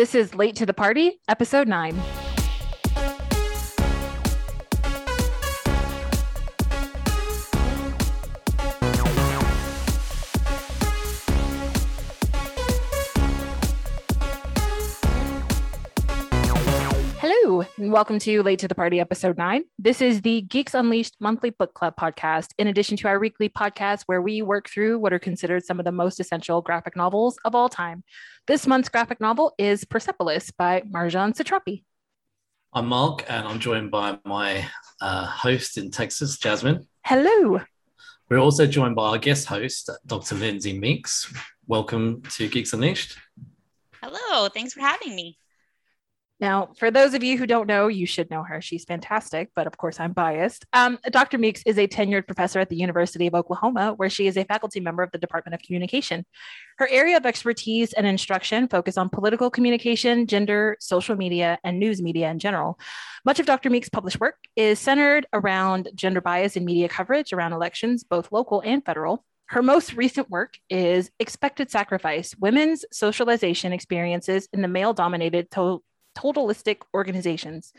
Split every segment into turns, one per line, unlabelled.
This is Late to the Party, Episode 9. And welcome to Late to the Party, episode nine. This is the Geeks Unleashed monthly book club podcast, in addition to our weekly podcast where we work through what are considered some of the most essential graphic novels of all time. This month's graphic novel is Persepolis by Marjane Satrapi.
I'm Mark, and I'm joined by my uh, host in Texas, Jasmine.
Hello.
We're also joined by our guest host, Dr. Lindsay Meeks. Welcome to Geeks Unleashed.
Hello, thanks for having me.
Now, for those of you who don't know, you should know her. She's fantastic, but of course, I'm biased. Um, Dr. Meeks is a tenured professor at the University of Oklahoma, where she is a faculty member of the Department of Communication. Her area of expertise and instruction focus on political communication, gender, social media, and news media in general. Much of Dr. Meeks' published work is centered around gender bias in media coverage around elections, both local and federal. Her most recent work is Expected Sacrifice Women's Socialization Experiences in the Male Dominated totalistic organizations.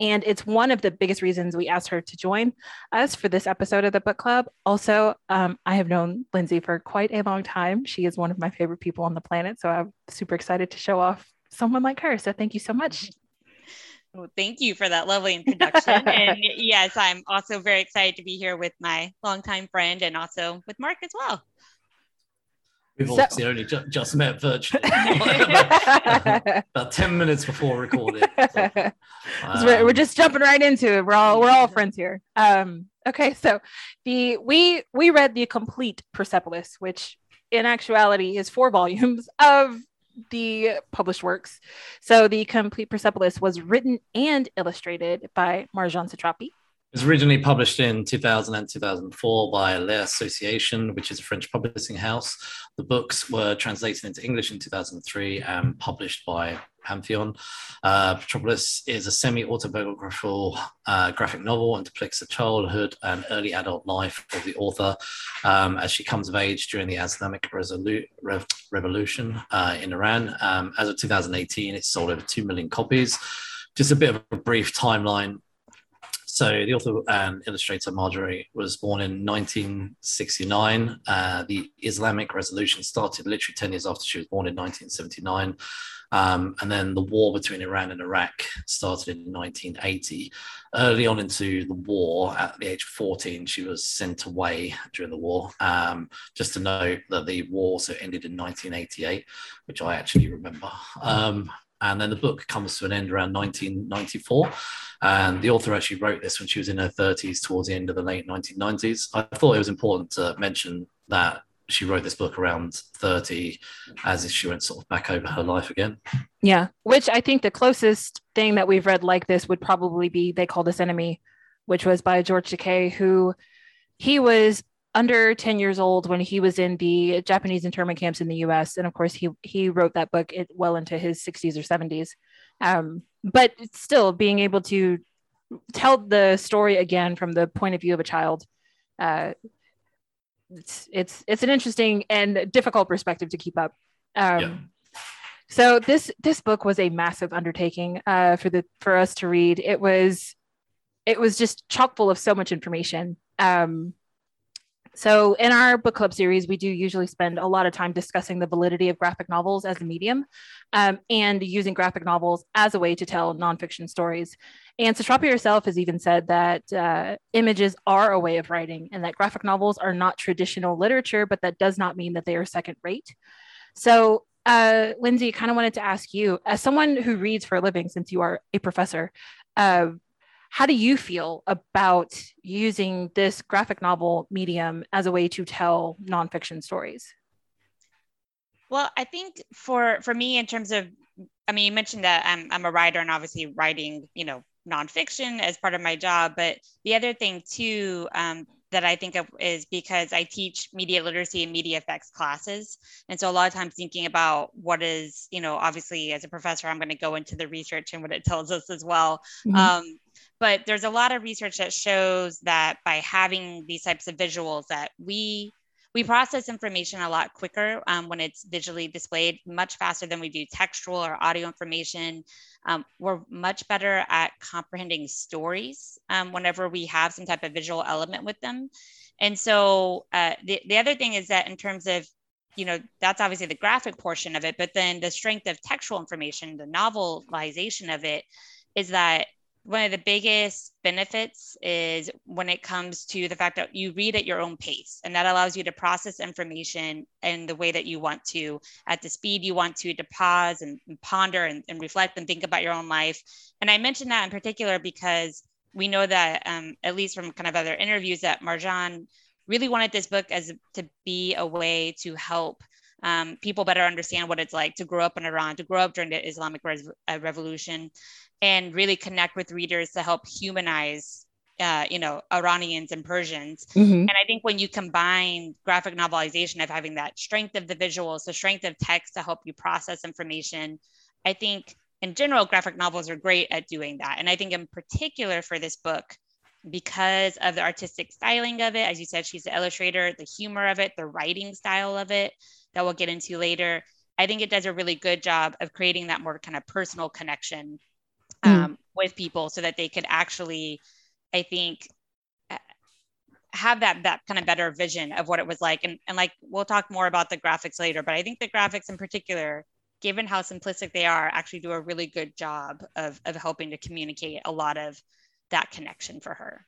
And it's one of the biggest reasons we asked her to join us for this episode of the book club. Also, um, I have known Lindsay for quite a long time. She is one of my favorite people on the planet. So I'm super excited to show off someone like her. So thank you so much.
Well, thank you for that lovely introduction. and yes, I'm also very excited to be here with my longtime friend and also with Mark as well.
We've
So-
obviously only ju- just met virtually about 10 minutes before recording. So,
So we're, we're
um,
just jumping right into it. We're all we're all friends here. Um, okay, so the we we read the complete Persepolis, which in actuality is four volumes of the published works. So the complete Persepolis was written and illustrated by Marjane Satrapi.
It was originally published in 2000 and 2004 by L'Association, which is a French publishing house. The books were translated into English in 2003 and published by Pantheon. Uh, Persepolis is a semi autobiographical uh, graphic novel and depicts the childhood and early adult life of the author um, as she comes of age during the Islamic Resolu- Rev- Revolution uh, in Iran. Um, as of 2018, it sold over 2 million copies. Just a bit of a brief timeline so the author and illustrator Marjorie was born in 1969. Uh, the Islamic Revolution started literally 10 years after she was born in 1979. Um, and then the war between Iran and Iraq started in 1980. Early on into the war, at the age of 14, she was sent away during the war. Um, just to note that the war also ended in 1988, which I actually remember. Um, and then the book comes to an end around 1994. And the author actually wrote this when she was in her 30s, towards the end of the late 1990s. I thought it was important to mention that she wrote this book around 30 as if she went sort of back over her life again.
Yeah, which I think the closest thing that we've read like this would probably be They Call This Enemy, which was by George Takei, who he was under 10 years old when he was in the Japanese internment camps in the US. And of course, he, he wrote that book well into his 60s or 70s. Um, but still, being able to tell the story again from the point of view of a child. Uh, it's it's it's an interesting and difficult perspective to keep up. Um,
Yeah.
So this this book was a massive undertaking uh, for the for us to read. It was it was just chock full of so much information. Um, so in our book club series, we do usually spend a lot of time discussing the validity of graphic novels as a medium um, and using graphic novels as a way to tell nonfiction stories. And Satrapi herself has even said that uh, images are a way of writing and that graphic novels are not traditional literature, but that does not mean that they are second rate. So uh, Lindsay, kind of wanted to ask you, as someone who reads for a living, since you are a professor, uh, how do you feel about using this graphic novel medium as a way to tell nonfiction stories?
Well, I think for for me, in terms of, I mean, you mentioned that I'm I'm a writer and obviously writing, you know, nonfiction as part of my job. But the other thing too um, that I think of is because I teach media literacy and media effects classes, and so a lot of times thinking about what is, you know, obviously as a professor, I'm going to go into the research and what it tells us as well.
Mhm.
Um, but there's a lot of research that shows that by having these types of visuals that we we process information a lot quicker um, when it's visually displayed, much faster than we do textual or audio information. Um, we're much better at comprehending stories um, whenever we have some type of visual element with them. And so uh, the, the other thing is that in terms of you know that's obviously the graphic portion of it but then the strength of textual information the novelization of it is that one of the biggest benefits is when it comes to the fact that you read at your own pace and that allows you to process information in the way that you want to at the speed you want to to pause and, and ponder and, and, reflect and think about your own life. And i mentioned that in particular because we know that um, at least from kind of other interviews that Marjane really wanted this book as to be a way to help um, people better understand what it's like to grow up in Iran, to grow up during the Islamic Re- uh, Revolution, and really connect with readers to help humanize, uh, you know, Iranians and Persians. Mm-hmm. And I think when you combine graphic novelization of having that strength of the visuals, the strength of text to help you process information, I think in general, graphic novels are great at doing that. And I think in particular for this book, because of the artistic styling of it, as you said, she's the illustrator, the humor of it, the writing style of it that we'll get into later. I think it does a really good job of creating that more kind of personal connection hmm. um, mm. with people so that they could actually, I think, have that that kind of better vision of what it was like. And, and like we'll talk more about the graphics later, but I think the graphics in particular, given how simplistic they are, actually do a really good job of, of helping to communicate a lot of that connection for her.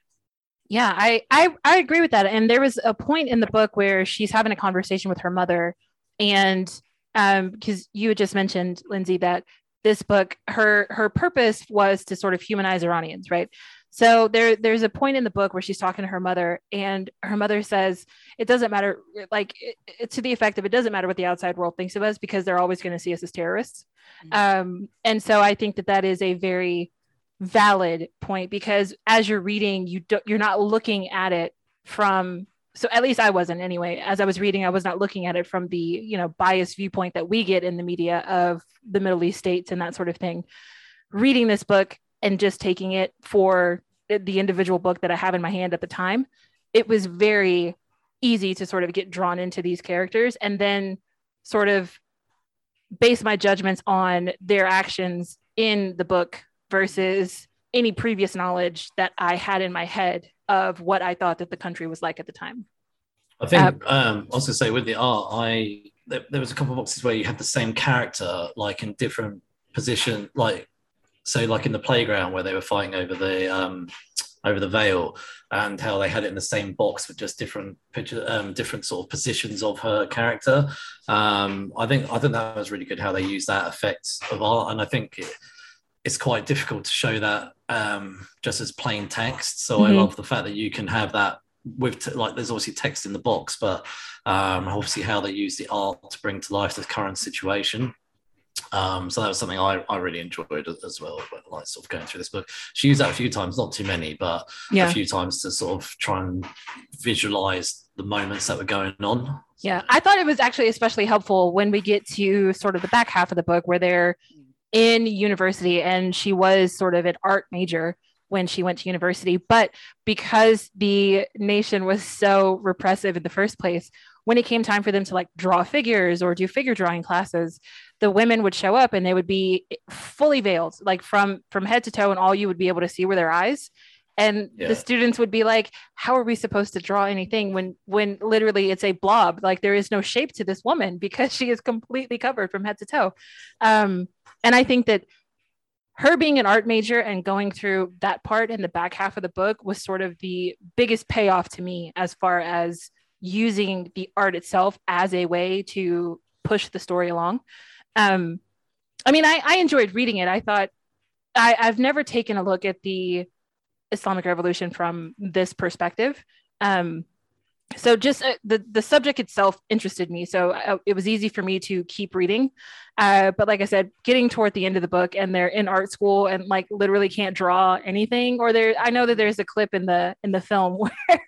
Yeah, I, I I agree with that. And there was a point in the book where she's having a conversation with her mother, and um, because you had just mentioned, Lindsay, that this book, her her purpose was to sort of humanize Iranians, right? So there there's a point in the book where she's talking to her mother, and her mother says, "It doesn't matter, like it, it, to the effect of it doesn't matter what the outside world thinks of us because they're always going to see us as terrorists." Mm-hmm. Um, and so I think that that is a very valid point because as you're reading you don't you're not looking at it from so at least I wasn't anyway. As I was reading I was not looking at it from the you know biased viewpoint that we get in the media of the Middle East states and that sort of thing. Reading this book and just taking it for the individual book that I have in my hand at the time it was very easy to sort of get drawn into these characters and then sort of base my judgments on their actions in the book versus any previous knowledge that I had in my head of what I thought that the country was like at the time.
I think uh, um, I was going to say with the art, I there, there was a couple of boxes where you had the same character like in different position, like so like in the playground where they were fighting over the um, over the veil and how they had it in the same box with just different picture um, different sort of positions of her character um, i think i think that was really good how they used that effect of art and i think it, it's quite difficult to show that um, just as plain text. So mm-hmm. I love the fact that you can have that with t- like there's obviously text in the box, but um, obviously how they use the art to bring to life the current situation. Um, so that was something I, I really enjoyed as well, like sort of going through this book. She used that a few times, not too many, but yeah. a few times to sort of try and visualize the moments that were going on.
Yeah, I thought it was actually especially helpful when we get to sort of the back half of the book where they're in university and she was sort of an art major when she went to university. But because the nation was so repressive in the first place when it came time for them to like draw figures or do figure drawing classes the women would show up and they would be fully veiled like from from head to toe and all you would be able to see were their eyes. And yeah. the students would be like how are we supposed to draw anything when when literally it's a blob? Like there is no shape to this woman because she is completely covered from head to toe. Um, and I think that her being an art major and going through that part in the back half of the book was sort of the biggest payoff to me as far as using the art itself as a way to push the story along. Um, I mean, I, I enjoyed reading it. I thought I, I've never taken a look at the Islamic Revolution from this perspective. Um, so just uh, the the subject itself interested me. So uh, it was easy for me to keep reading. Uh, but like i said getting toward the end of the book and they're in art school and like literally can't draw anything or there i know that there's a clip in the in the film where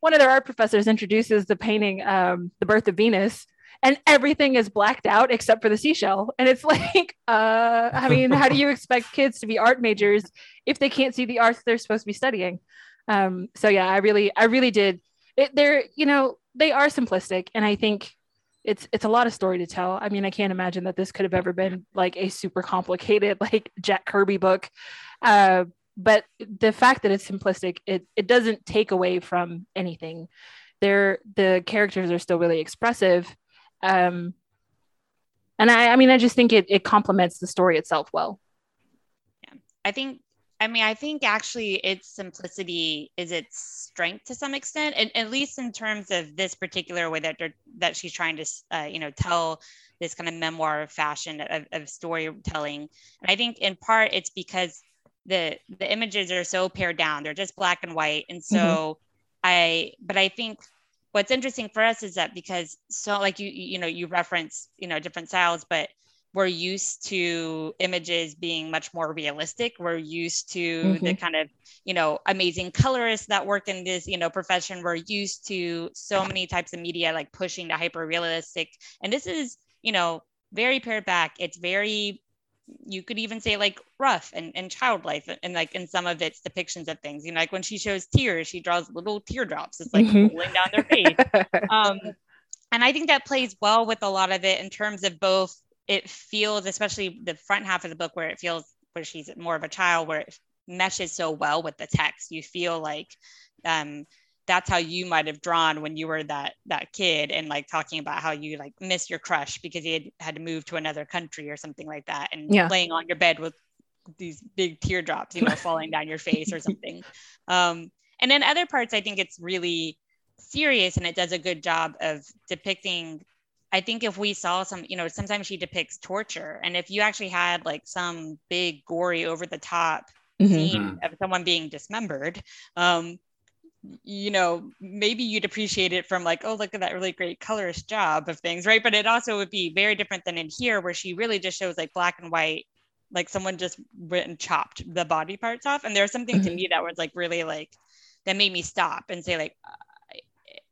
one of their art professors introduces the painting um, the birth of venus and everything is blacked out except for the seashell. And it's like uh, i mean how do you expect kids to be art majors if they can't see the art they're supposed to be studying? Um, so yeah i really i really did it, they're you know they are simplistic and i think it's it's a lot of story to tell. I mean i can't imagine that this could have ever been like a super complicated like jack kirby book. Uh, but the fact that it's simplistic it it doesn't take away from anything. They're the characters are still really expressive um and i i mean i just think it it complements the story itself well.
Yeah. I think I mean, I think actually its simplicity is its strength to some extent, and at least in terms of this particular way that that she's trying to, uh, you know, tell this kind of memoir fashion of, of storytelling. And I think in part it's because the the images are so pared down; they're just black and white, and so mm-hmm. I. But I think what's interesting for us is that because so like you you know you reference you know different styles, but we're used to images being much more realistic. We're used to mm-hmm. the kind of, you know, amazing colorists that work in this, you know, profession. We're used to so many types of media like pushing the hyper realistic. And this is, you know, very pared back. It's very you could even say like rough and, and childlike and, like in some of its depictions of things you know like when she shows tears she draws little teardrops it's like mm-hmm. rolling down their face um, and i think that plays well with a lot of it in terms of both it feels, especially the front half of the book where it feels where she's more of a child, where it meshes so well with the text. You feel like um, that's how you might have drawn when you were that that kid and like talking about how you like miss your crush because he had, had to move to another country or something like that and yeah. laying on your bed with these big teardrops you know falling down your face or something um, and then other parts i think it's really serious and it does a good job of depicting I think if we saw some, you know, sometimes she depicts torture. And if you actually had like some big, gory, over the top mm-hmm. scene mm-hmm. of someone being dismembered, um, you know, maybe you'd appreciate it from like, oh, look at that really great colorist job of things, right? But it also would be very different than in here, where she really just shows like black and white, like someone just went and chopped the body parts off. And there's something mm-hmm. to me that was like really like, that made me stop and say, like,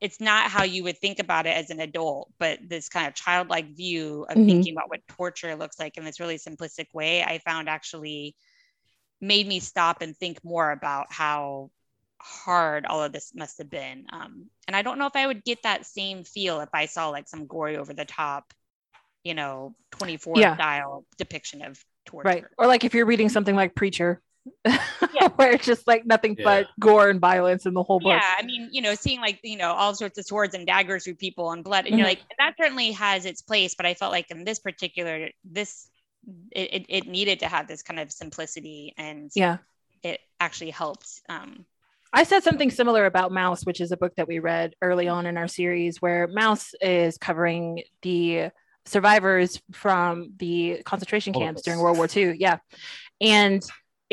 it's not how you would think about it as an adult, but this kind of childlike view of mm-hmm. thinking about what torture looks like in this really simplistic way, I found actually made me stop and think more about how hard all of this must have been. Um, and I don't know if I would get that same feel if I saw like some gory over the top, you know, 24 yeah. style depiction of torture.
Right. Or like if you're reading something like Preacher, yeah. where it's just like nothing yeah. but gore and violence in the whole book.
Yeah, I mean, you know, seeing like you know all sorts of swords and daggers through people and blood, and mm-hmm. you're like, that certainly has its place. But I felt like in this particular, this it, it needed to have this kind of simplicity, and
yeah,
it actually helped. Um,
I said something similar about Maus, which is a book that we read early on in our series, where Maus is covering the survivors from the concentration camps during World War II. Yeah. And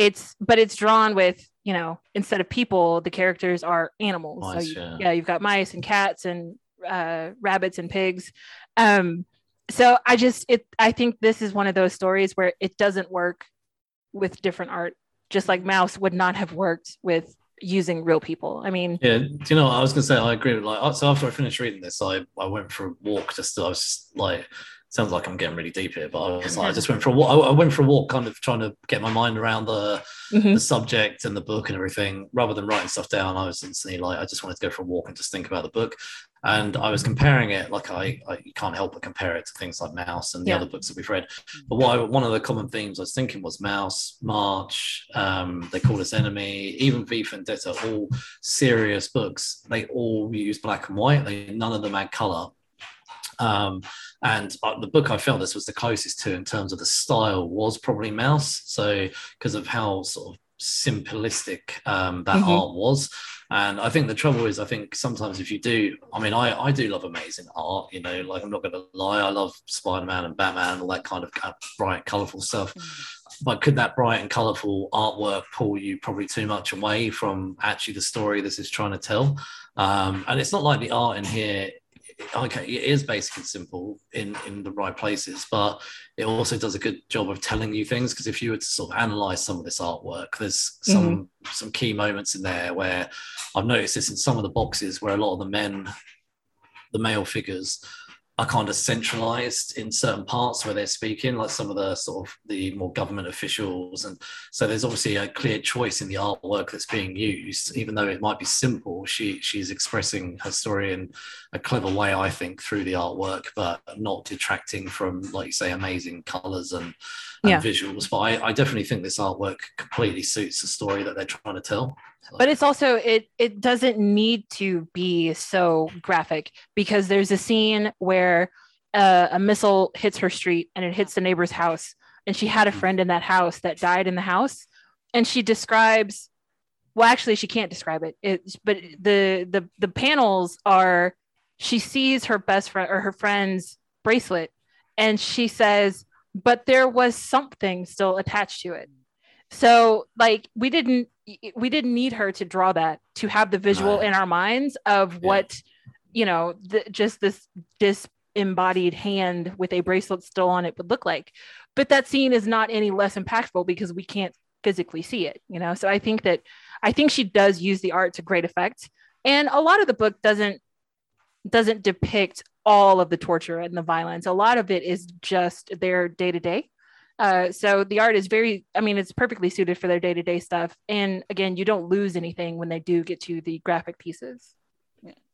it's but it's drawn with you know instead of people the characters are animals mice, so you, yeah. yeah. you've got mice and cats and uh, rabbits and pigs um so i just it i think this is one of those stories where it doesn't work with different art just like Maus would not have worked with using real people. I mean,
yeah. Do you know? I was gonna say I agree with like. So after I finished reading this, I I went for a walk. Just to I was just like sounds like I'm getting really deep here, but I was like, I just went for a walk. I went for a walk, kind of trying to get my mind around the mm-hmm. the subject and the book and everything, rather than writing stuff down. I was instantly like, I just wanted to go for a walk and just think about the book. And I was comparing it, like I, I can't help but compare it to things like Maus and the yeah. other books that we've read. But what I, one of the common themes I was thinking was Maus, March, um, They Call Us Enemy, even V Vendetta, all serious books. They all use black and white. They none of them add color um, and uh, the book I felt this was the closest to in terms of the style was probably Maus. So because of how sort of simplistic um, that mm-hmm. art was. And I think the trouble is, I think sometimes if you do, I mean, I, I do love amazing art, you know, like I'm not going to lie, I love Spider Man and Batman and all that kind of, kind of bright, colorful stuff. Mm-hmm. But could that bright and colorful artwork pull you probably too much away from actually the story this is trying to tell? Um, and it's not like the art in here okay, it is basic and simple in in the right places, but it also does a good job of telling you things. Because if you were to sort of analyze some of this artwork, there's some mm-hmm. some key moments in there where I've noticed this in some of the boxes where a lot of the men, the male figures, are kind of centralized in certain parts where they're speaking, like some of the sort of the more government officials. And so there's obviously a clear choice in the artwork that's being used, even though it might be simple. She she's expressing her story in a clever way, I think, through the artwork, but not detracting from, like you say, amazing colors and, and yeah. visuals. But I, I definitely think this artwork completely suits the story that they're trying to tell.
But it's also it it doesn't need to be so graphic because there's a scene where uh, a missile hits her street and it hits the neighbor's house. And she had a friend in that house that died in the house. And she describes well actually she can't describe it. It but the the the panels are she sees her best friend or her friend's bracelet and she says but there was something still attached to it so like we didn't we didn't need her to draw that to have the visual right. in our minds of what you know the, just this disembodied hand with a bracelet still on it would look like. But that scene is not any less impactful because we can't physically see it you know? So i think that i think she does use the art to great effect. And a lot of the book doesn't doesn't depict all of the torture and the violence. A lot of it is just their day to day uh, so the art is very, I mean, it's perfectly suited for their day to day stuff. And again, you don't lose anything when they do get to the graphic pieces.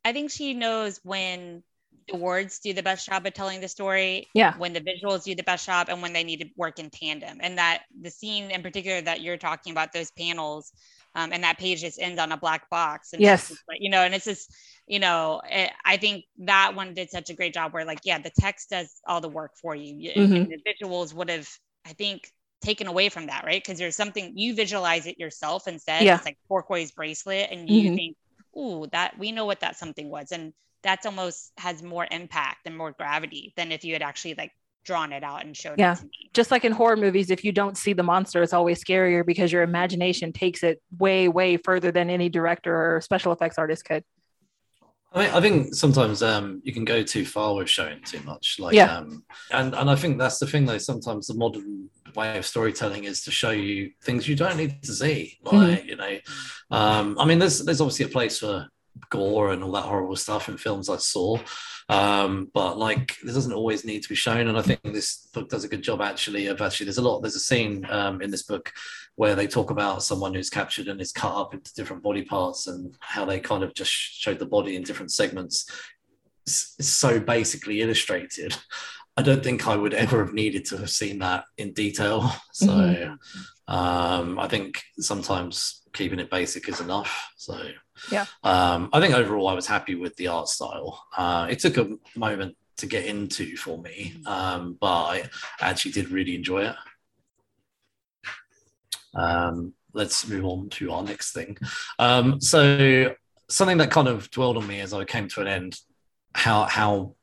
I think she knows when the words do the best job of telling the story.
Yeah.
When the visuals do the best job and when they need to work in tandem. And that the scene in particular that you're talking about, those panels, um, and that page just ends on a black box. And
yes.
Like, you know, and it's just, you know, it, eh, I think that one did such a great job where, like, yeah, the text does all the work for you. Mm-hmm. And the visuals would have I think taken away from that, right? Because there's something you visualize it yourself instead. Yeah. It's like turquoise bracelet, and you mm-hmm. think, "Ooh, that we know what that something was," and that's almost has more impact and more gravity than if you had actually like drawn it out and showed
yeah. Just like in horror movies, if you don't see the monster, it's always scarier because your imagination takes it way, way further than any director or special effects artist could.
I mean, I think sometimes um, you can go too far with showing too much. Like, yeah. Um, and and I think that's the thing, though. Sometimes the modern way of storytelling is to show you things you don't need to see. Mm-hmm. Like, mm-hmm. you know, um, I mean, there's there's obviously a place for gore and all that horrible stuff in films I Saw. Um, but like this doesn't always need to be shown. And I think this book does a good job actually of actually there's a lot, there's a scene um, in this book where they talk about someone who's captured and is cut up into different body parts and how they kind of just showed the body in different segments. It's, so basically illustrated. I don't think I would ever have needed to have seen that in detail. So mm-hmm. um, I think sometimes keeping it basic is enough. So
yeah,
um, I think overall I was happy with the art style. Uh, it took a moment to get into for me, um, but I actually did really enjoy it. Um, let's move on to our next thing. Um, so something that kind of dwelled on me as I came to an end, how how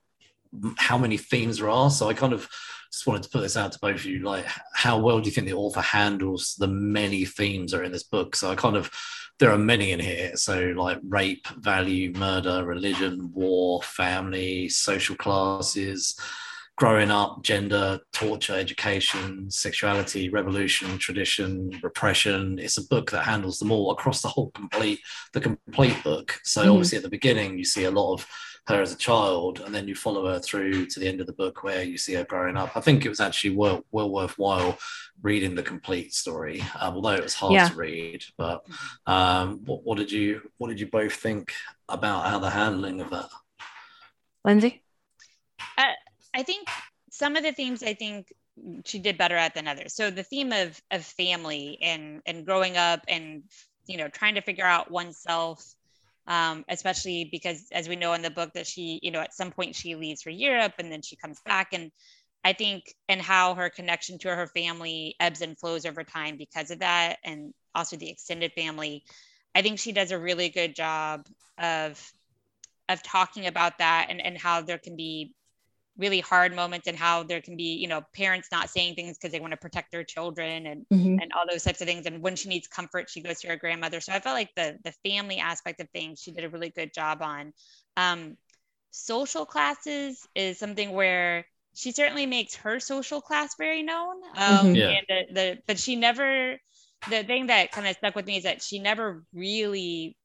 how many themes there are. So I kind of just wanted to put this out to both of you. Like, how well do you think the author handles the many themes that are in this book? So I kind of there are many in here. So like rape, value, murder, religion, war, family, social classes, growing up, gender, torture, education, sexuality, revolution, tradition, repression. It's a book that handles them all across the whole complete the complete book. So mm. obviously at the beginning you see a lot of her as a child, and then you follow her through to the end of the book where you see her growing up. I think it was actually well, well worthwhile reading the complete story, um, although it was hard yeah. to read. But um, what, what did you what did you both think about how the handling of that?
Lindsay,
uh, I think some of the themes I think she did better at than others. So the theme of of family and and growing up and you know trying to figure out oneself um, especially because as we know in the book that she you know at some point she leaves for europe and then she comes back. And i think and how her connection to her family ebbs and flows over time because of that and also the extended family. I think she does a really good job of of talking about that and, and how there can be really hard moments and how there can be you know parents not saying things because they want to protect their children and mm-hmm. and all those types of things and when she needs comfort she goes to her grandmother so i felt like the the family aspect of things she did a really good job on um, social classes is something where she certainly makes her social class very known um, mm-hmm. yeah. and the, the but she never the thing that kind of stuck with me is that she never really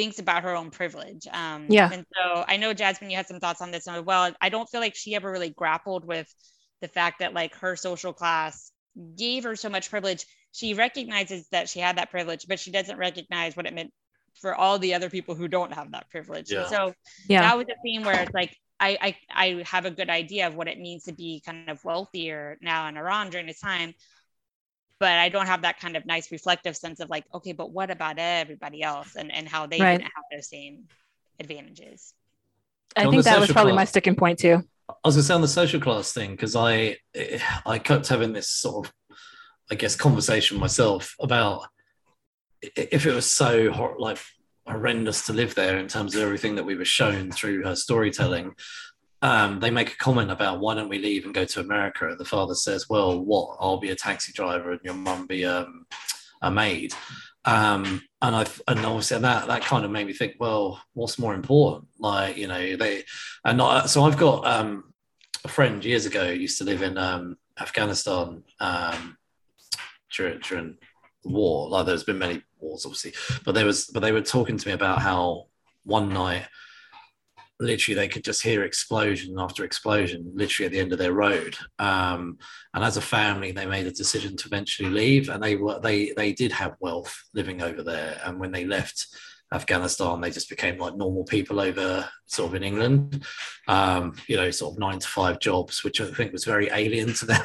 thinks about her own privilege. Um,
yeah.
And so I know Jasmine, you had some thoughts on this as well. I don't feel like she ever really grappled with the fact that like her social class gave her so much privilege. She recognizes that she had that privilege, but she doesn't recognize what it meant for all the other people who don't have that privilege. Yeah. So yeah. that was a theme where it's like I, I I have a good idea of what it means to be kind of wealthier now in Iran during this time. But I don't have that kind of nice reflective sense of like, okay, but what about everybody else and, and how they right. didn't have those same advantages.
I think that was probably class, my sticking point too.
I was gonna say on the social class thing, because I I kept having this sort of I guess conversation myself about if it was so hor- like horrendous to live there in terms of everything that we were shown through her storytelling. Um, they make a comment about why don't we leave and go to America? And the father says, "Well, what? I'll be a taxi driver and your mum be um, a maid." Um, and I and obviously that that kind of made me think, well, what's more important? Like you know, they and not, so I've got um, a friend years ago used to live in um, Afghanistan um, during, during war. Like there's been many wars, obviously, but there was, but they were talking to me about how one night, literally, they could just hear explosion after explosion, literally at the end of their road. Um, and as a family, they made a decision to eventually leave, and they were they they did have wealth living over there, and when they left. Afghanistan, they just became like normal people over sort of in England, um, you know, sort of nine to five jobs, which I think was very alien to them.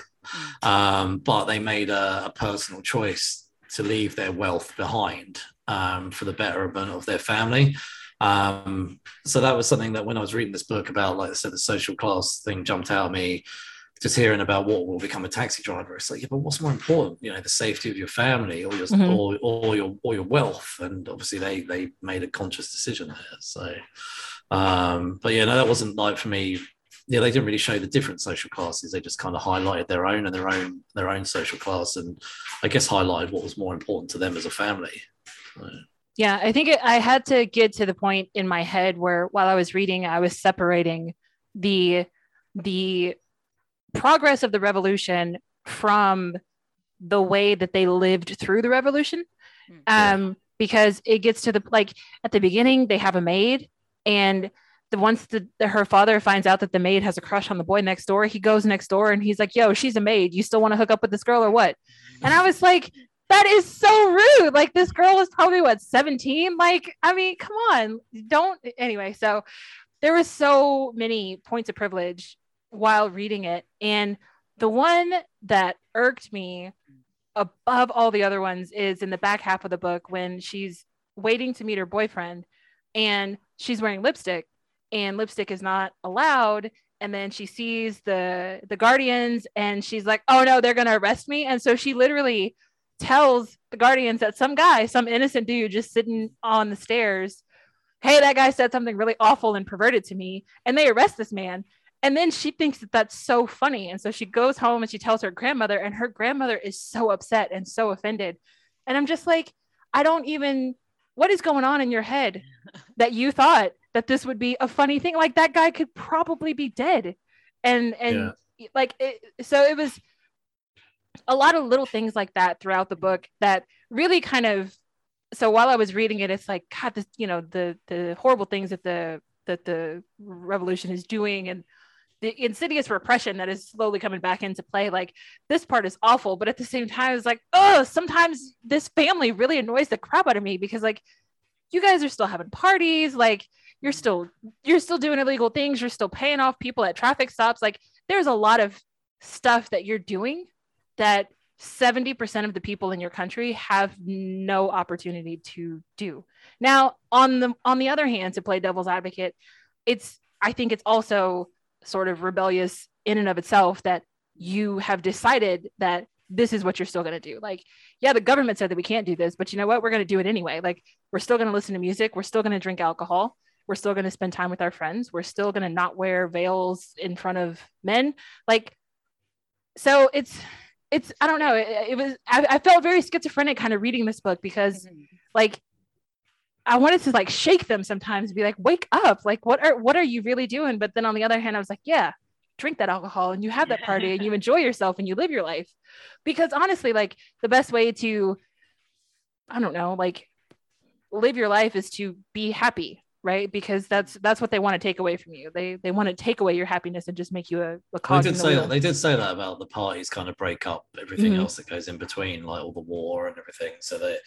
Mm. Um, but they made a, a, personal choice to leave their wealth behind um, for the betterment of their family. Um, so that was something that when I was reading this book about, like I said, the social class thing jumped out at me. Just hearing about what will become a taxi driver, it's like, yeah, but what's more important? You know, the safety of your family, or your mm-hmm. or, or your or your wealth, and obviously they they made a conscious decision there. So, um, but yeah, no, that wasn't like for me yeah, they didn't really show the different social classes. They just kind of highlighted their own and their own their own social class, and I guess highlighted what was more important to them as a family.
Yeah, I think it, I had to get to the point in my head where while I was reading, I was separating the the progress of the revolution from the way that they lived through the revolution. Hmm. Um, because it gets to the like at the beginning, they have a maid and the once the, the, her father finds out that the maid has a crush on the boy next door, he goes next door and he's like, "Yo, she's a maid. You still want to hook up with this girl or what?" And I was like, "That is so rude. Like this girl is probably what 17. Like, I mean, come on, don't." Anyway, so there was so many points of privilege while reading it, and the one that irked me above all the other ones is in the back half of the book when she's waiting to meet her boyfriend and she's wearing lipstick and lipstick is not allowed and then she sees the the guardians and she's like oh no they're going to arrest me and so she literally tells the guardians that some guy some innocent dude just sitting on the stairs hey that guy said something really awful and perverted to me and they arrest this man. And then she thinks that that's so funny. And so she goes home and she tells her grandmother and her grandmother is so upset and so offended. And i'm just like i don't even what is going on in your head that you thought that this would be a funny thing? Like that guy could probably be dead. And and yeah. like it, so it was a lot of little things like that throughout the book that really kind of so while i was reading it it's like god this you know the the horrible things that the that the revolution is doing and the insidious repression that is slowly coming back into play like this part is awful but at the same time it's like oh sometimes this family really annoys the crap out of me because like you guys are still having parties like you're still you're still doing illegal things you're still paying off people at traffic stops like there's a lot of stuff that you're doing that 70% of the people in your country have no opportunity to do now on the on the other hand to play devil's advocate it's i think it's also sort of rebellious in and of itself that you have decided that this is what you're still going to do. Like, yeah, the government said that we can't do this, but you know what? We're going to do it anyway. Like, we're still going to listen to music. We're still going to drink alcohol. We're still going to spend time with our friends. We're still going to not wear veils in front of men. Like, so it's, it's, I don't know. It, it was, I, I, felt very schizophrenic kind of reading this book because, mm-hmm. like, I wanted to like shake them sometimes, be like, wake up. Like, what are, what are you really doing? But then on the other hand, I was like, yeah, drink that alcohol and you have that party and you enjoy yourself and you live your life. Because honestly, like, the best way to, I don't know, like, live your life is to be happy right because that's that's what they want to take away from you they they want to take away your happiness and just make you a, a cog
they did
the
say
wheel.
that they did say that about the parties kind of break up everything
Mhm.
else that goes in between like all the war and everything so that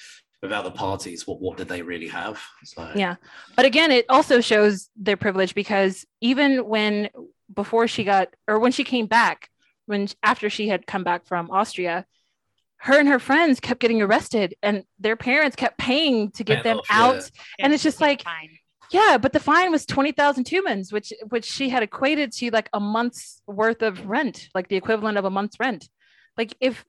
without the parties what what did they really have so
Yeah. But again, it also shows their privilege because even when before she got or when she came back, when after she had come back from Austria, her and her friends kept getting arrested and their parents kept paying to get
Paying
them
off, yeah.
out. And it's just like-
fine.
Yeah, but the fine was 20,000 tomans, which which she had equated to like a month's worth of rent, like the equivalent of a month's rent. Like if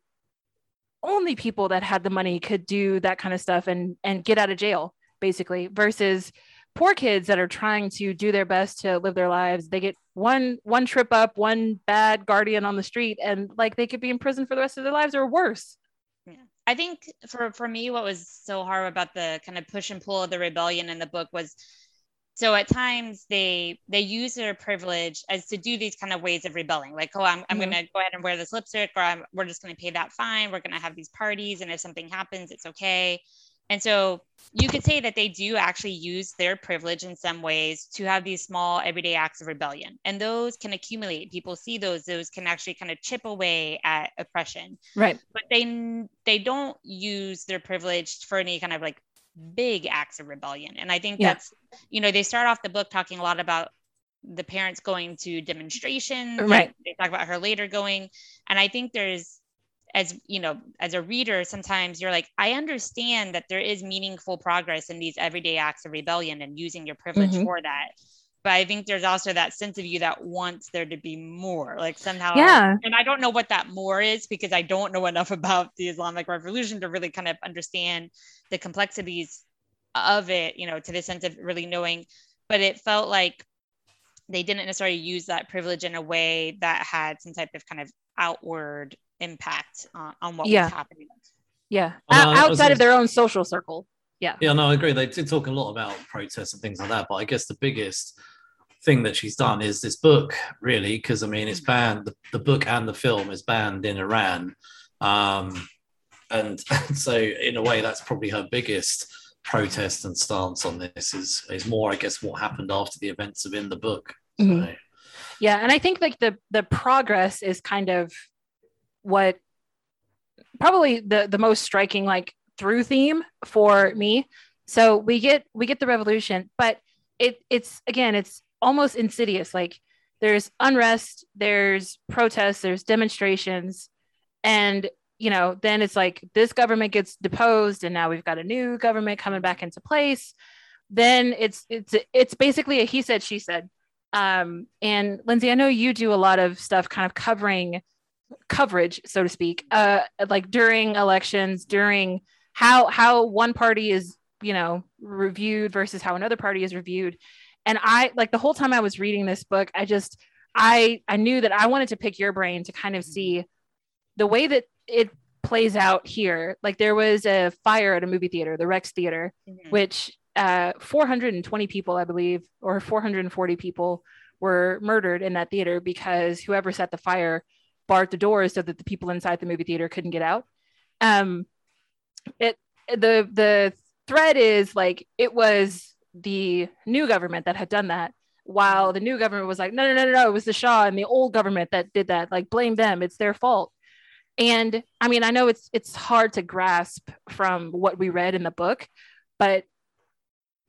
only people that had the money could do that kind of stuff and and get out of jail basically versus poor kids that are trying to do their best to live their lives they get one one trip up one bad guardian on the street and like they could be in prison for the rest of their lives or worse Yeah.
I think for for me, what was so hard about the kind of push and pull of the rebellion in the book was so at times they they use their privilege as to do these kind of ways of rebelling like oh i'm, I'm
Mhm.
going to go ahead and wear this lipstick or I'm, we're just going to pay that fine we're going to have these parties and if something happens it's okay. And so you could say that they do actually use their privilege in some ways to have these small everyday acts of rebellion and those can accumulate. People see those those can actually kind of chip away at oppression.
Right.
But they they don't use their privilege for any kind of like big acts of rebellion and i think
Yeah.
that's you know they start off the book talking a lot about the parents going to demonstrations
Right.
they talk about her later going and i think there's as you know as a reader sometimes you're like i understand that there is meaningful progress in these everyday acts of rebellion and using your privilege
Mhm.
for that but i think there's also that sense of you that wants there to be more like somehow
Yeah.
and i don't know what that more is because i don't know enough about the islamic revolution to really kind of understand the complexities of it you know to the sense of really knowing but it felt like they didn't necessarily use that privilege in a way that had some type of kind of outward impact on, on what
Yeah.
was happening
yeah
Well,
O-
I was
outside of their own social circle
Yeah. Yeah, no, I agree. They did talk a lot about protests and things like that, but I guess the biggest thing that she's done is this book, really, because I mean, it's banned. The, the book and the film is banned in Iran, um, and, so in a way, that's probably her biggest protest and stance on this. Is is more, I guess, what happened after the events of in the book. So,
Mhm. Yeah, and I think like the the progress is kind of what probably the the most striking like through theme for me. So we get we get the revolution, but it it's again it's almost insidious. Like there's unrest, there's protests, there's demonstrations, and you know then it's like this government gets deposed, and now we've got a new government coming back into place. Then it's it's it's basically a he said she said um, and Lindsay, I know you do a lot of stuff kind of covering coverage, so to speak, uh, like during elections, during how how one party is, you know, reviewed versus how another party is reviewed. And I like the whole time I was reading this book, I just I I knew that I wanted to pick your brain to kind of see the way that it plays out here. Like there was a fire at a movie theater, the Rex Theater,
Mhm.
which uh, 420 people, I believe, or 440 people were murdered in that theater because whoever set the fire barred the doors so that the people inside the movie theater couldn't get out. Um, it the the thread is like it was the new government that had done that, while the new government was like, no, no, no, no, no, it was the Shah and the old government that did that. Like blame them, it's their fault. And I mean, I know it's it's hard to grasp from what we read in the book, but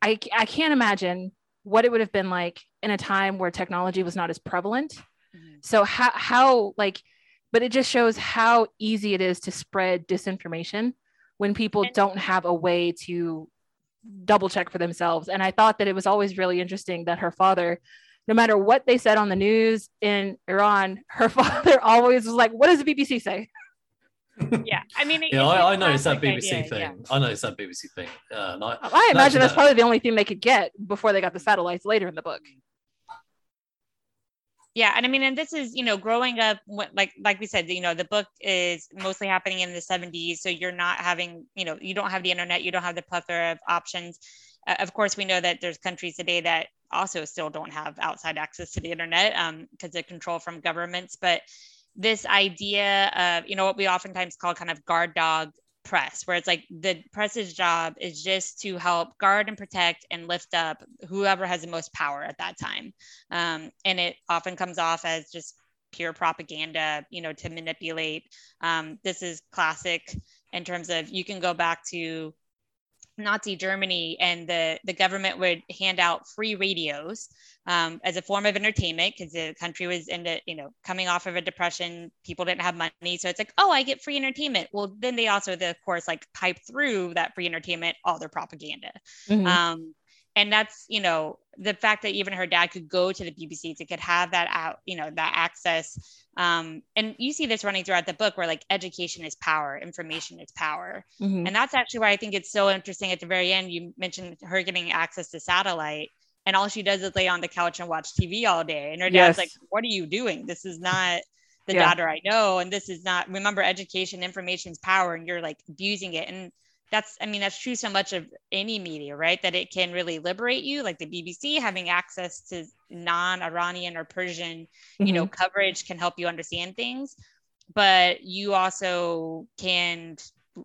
I, I can't imagine what it would have been like in a time where technology was not as prevalent.
Mhm.
So how how like, but it just shows how easy it is to spread disinformation when people don't have a way to double check for themselves. And I thought that it was always really interesting that her father, no matter what they said on the news in Iran, her father always was like, "What does the BBC say?"
yeah i mean it-
yeah,
it's
I, I
a
noticed that BBC
idea,
thing.
yeah.
I it's that BBC thing. Uh, and I,
I imagine that's
that-
probably the only thing they could get before they got the satellites later in the book.
Yeah and i mean and this is you know growing up like like we said you know the book is mostly happening in the 70s so you're not having you know you don't have the internet you don't have the plethora of options. Uh, of course we know that there's countries today that also still don't have outside access to the internet because of control from governments but this idea of you know what we oftentimes call kind of guard dog press, where it's like the press's job is just to help guard and protect and lift up whoever has the most power at that time. Um, and it often comes off as just pure propaganda, you know, to manipulate. Um, this is classic in terms of you can go back to Nazi Germany, and the, the government would hand out free radios um, as a form of entertainment because the country was in the, you know, coming off of a depression. People didn't have money. So it's like, oh, I get free entertainment. Well, then they also, the, of course, like pipe through that free entertainment all their propaganda. Mm-hmm. Um, and that's you know the fact that even her dad could go to the bbc to could have that out you know that access um, and you see this running throughout the book where like education is power information is power mm-hmm. and that's actually why i think it's so interesting at the very end you mentioned her getting access to satellite and all she does is lay on the couch and watch tv all day and her dad's yes. like what are you doing this is not the yeah. daughter i know and this is not remember education information is power and you're like abusing it and that's i mean that's true so much of any media right that it can really liberate you like the bbc having access to non-iranian or persian mm-hmm. you know mm-hmm. coverage can help you understand things but you also can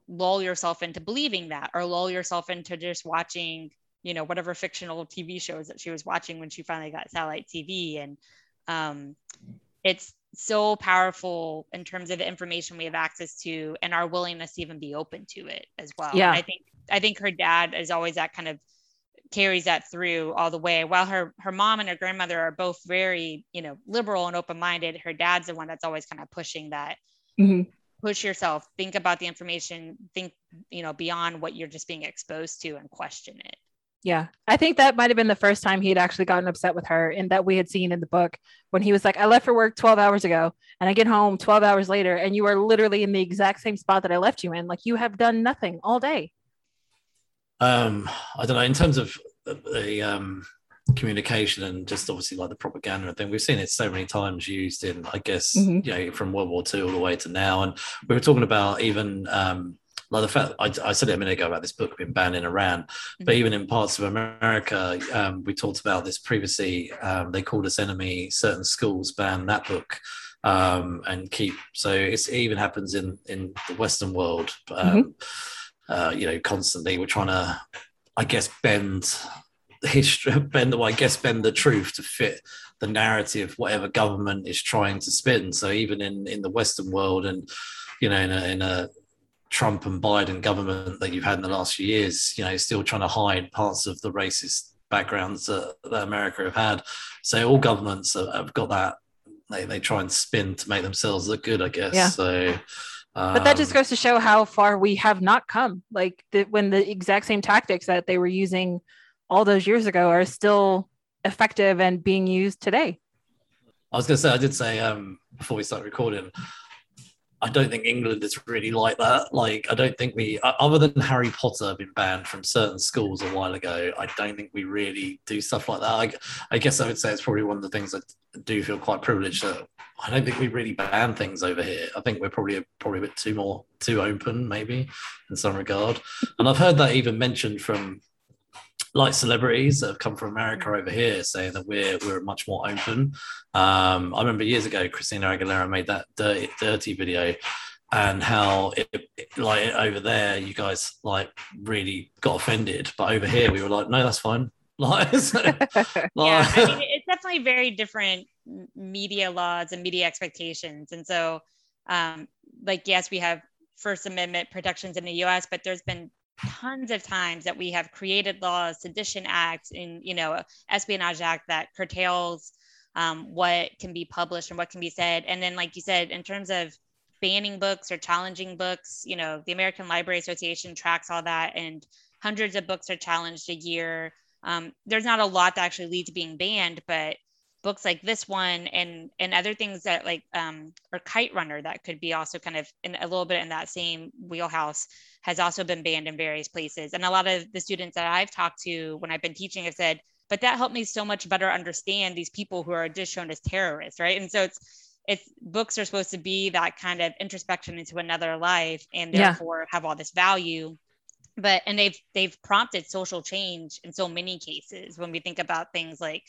lull yourself into believing that or lull yourself into just watching you know whatever fictional tv shows that she was watching when she finally got satellite tv and um, it's so powerful in terms of the information we have access to and our willingness to even be open to it as well.
Yeah.
And I think I think her dad is always that kind of carries that through all the way. While her her mom and her grandmother are both very, you know, liberal and open-minded, her dad's the one that's always kind of pushing that. Mm-hmm. Push yourself, think about the information, think, you know, beyond what you're just being exposed to and question it.
Yeah. I think that might have been the first time he had actually gotten upset with her and that we had seen in the book when he was like, I left for work 12 hours ago and I get home 12 hours later and you are literally in the exact same spot that I left you in. Like you have done nothing all day.
Um, I don't know. In terms of the um, communication and just obviously like the propaganda thing, we've seen it so many times used in, I guess, mm-hmm. you know, from World War II all the way to now. And we were talking about even, um, like the fact I, I, said it a minute ago about this book being banned in Iran, mm-hmm. but even in parts of America, um, we talked about this previously. Um, they called us enemy. Certain schools ban that book um, and keep. So it even happens in in the Western world. Um, mm-hmm. Uh, you know, constantly we're trying to, I guess, bend history, bend the, I guess, bend the truth to fit the narrative whatever government is trying to spin. So even in in the Western world and you know in a, in a Trump and Biden government that you've had in the last few years, you know, still trying to hide parts of the racist backgrounds that, that America have had. So all governments have got that. They, they try and spin to make themselves look good, I guess. Yeah. So,
um, but that just um, goes to show how far we have not come. Like the, when the exact same tactics that they were using all those years ago are still effective and being used today.
I was going to say, I did say um, before we start recording, I don't think England is really like that. Like, I don't think we, other than Harry Potter being banned from certain schools a while ago, I don't think we really do stuff like that. I, I guess I would say it's probably one of the things I do feel quite privileged that I don't think we really ban things over here. I think we're probably a, probably a bit too more too open, maybe in some regard. And I've heard that even mentioned from like celebrities that have come from America over here saying that we're we're much more open. Um, I remember years ago, Christina Aguilera made that dirty, dirty video, and how it, like over there, you guys like really got offended, but over here we were like, no, that's fine. Like,
like yeah, I mean, it's definitely very different media laws and media expectations, and so um, like yes, we have First Amendment protections in the U.S., but there's been tons of times that we have created laws, sedition acts, and you know, espionage act that curtails um, what can be published and what can be said. And then, like you said, in terms of banning books or challenging books, you know, the American Library Association tracks all that, and hundreds of books are challenged a year. Um, there's not a lot that actually leads to being banned, but books like this one and and other things that like um, or Kite Runner that could be also kind of in a little bit in that same wheelhouse has also been banned in various places. And a lot of the students that I've talked to when I've been teaching have said, but that helped me so much better understand these people who are just shown as terrorists, right? And so it's it's books are supposed to be that kind of introspection into another life and therefore yeah. have all this value but and they've they've prompted social change in so many cases when we think about things like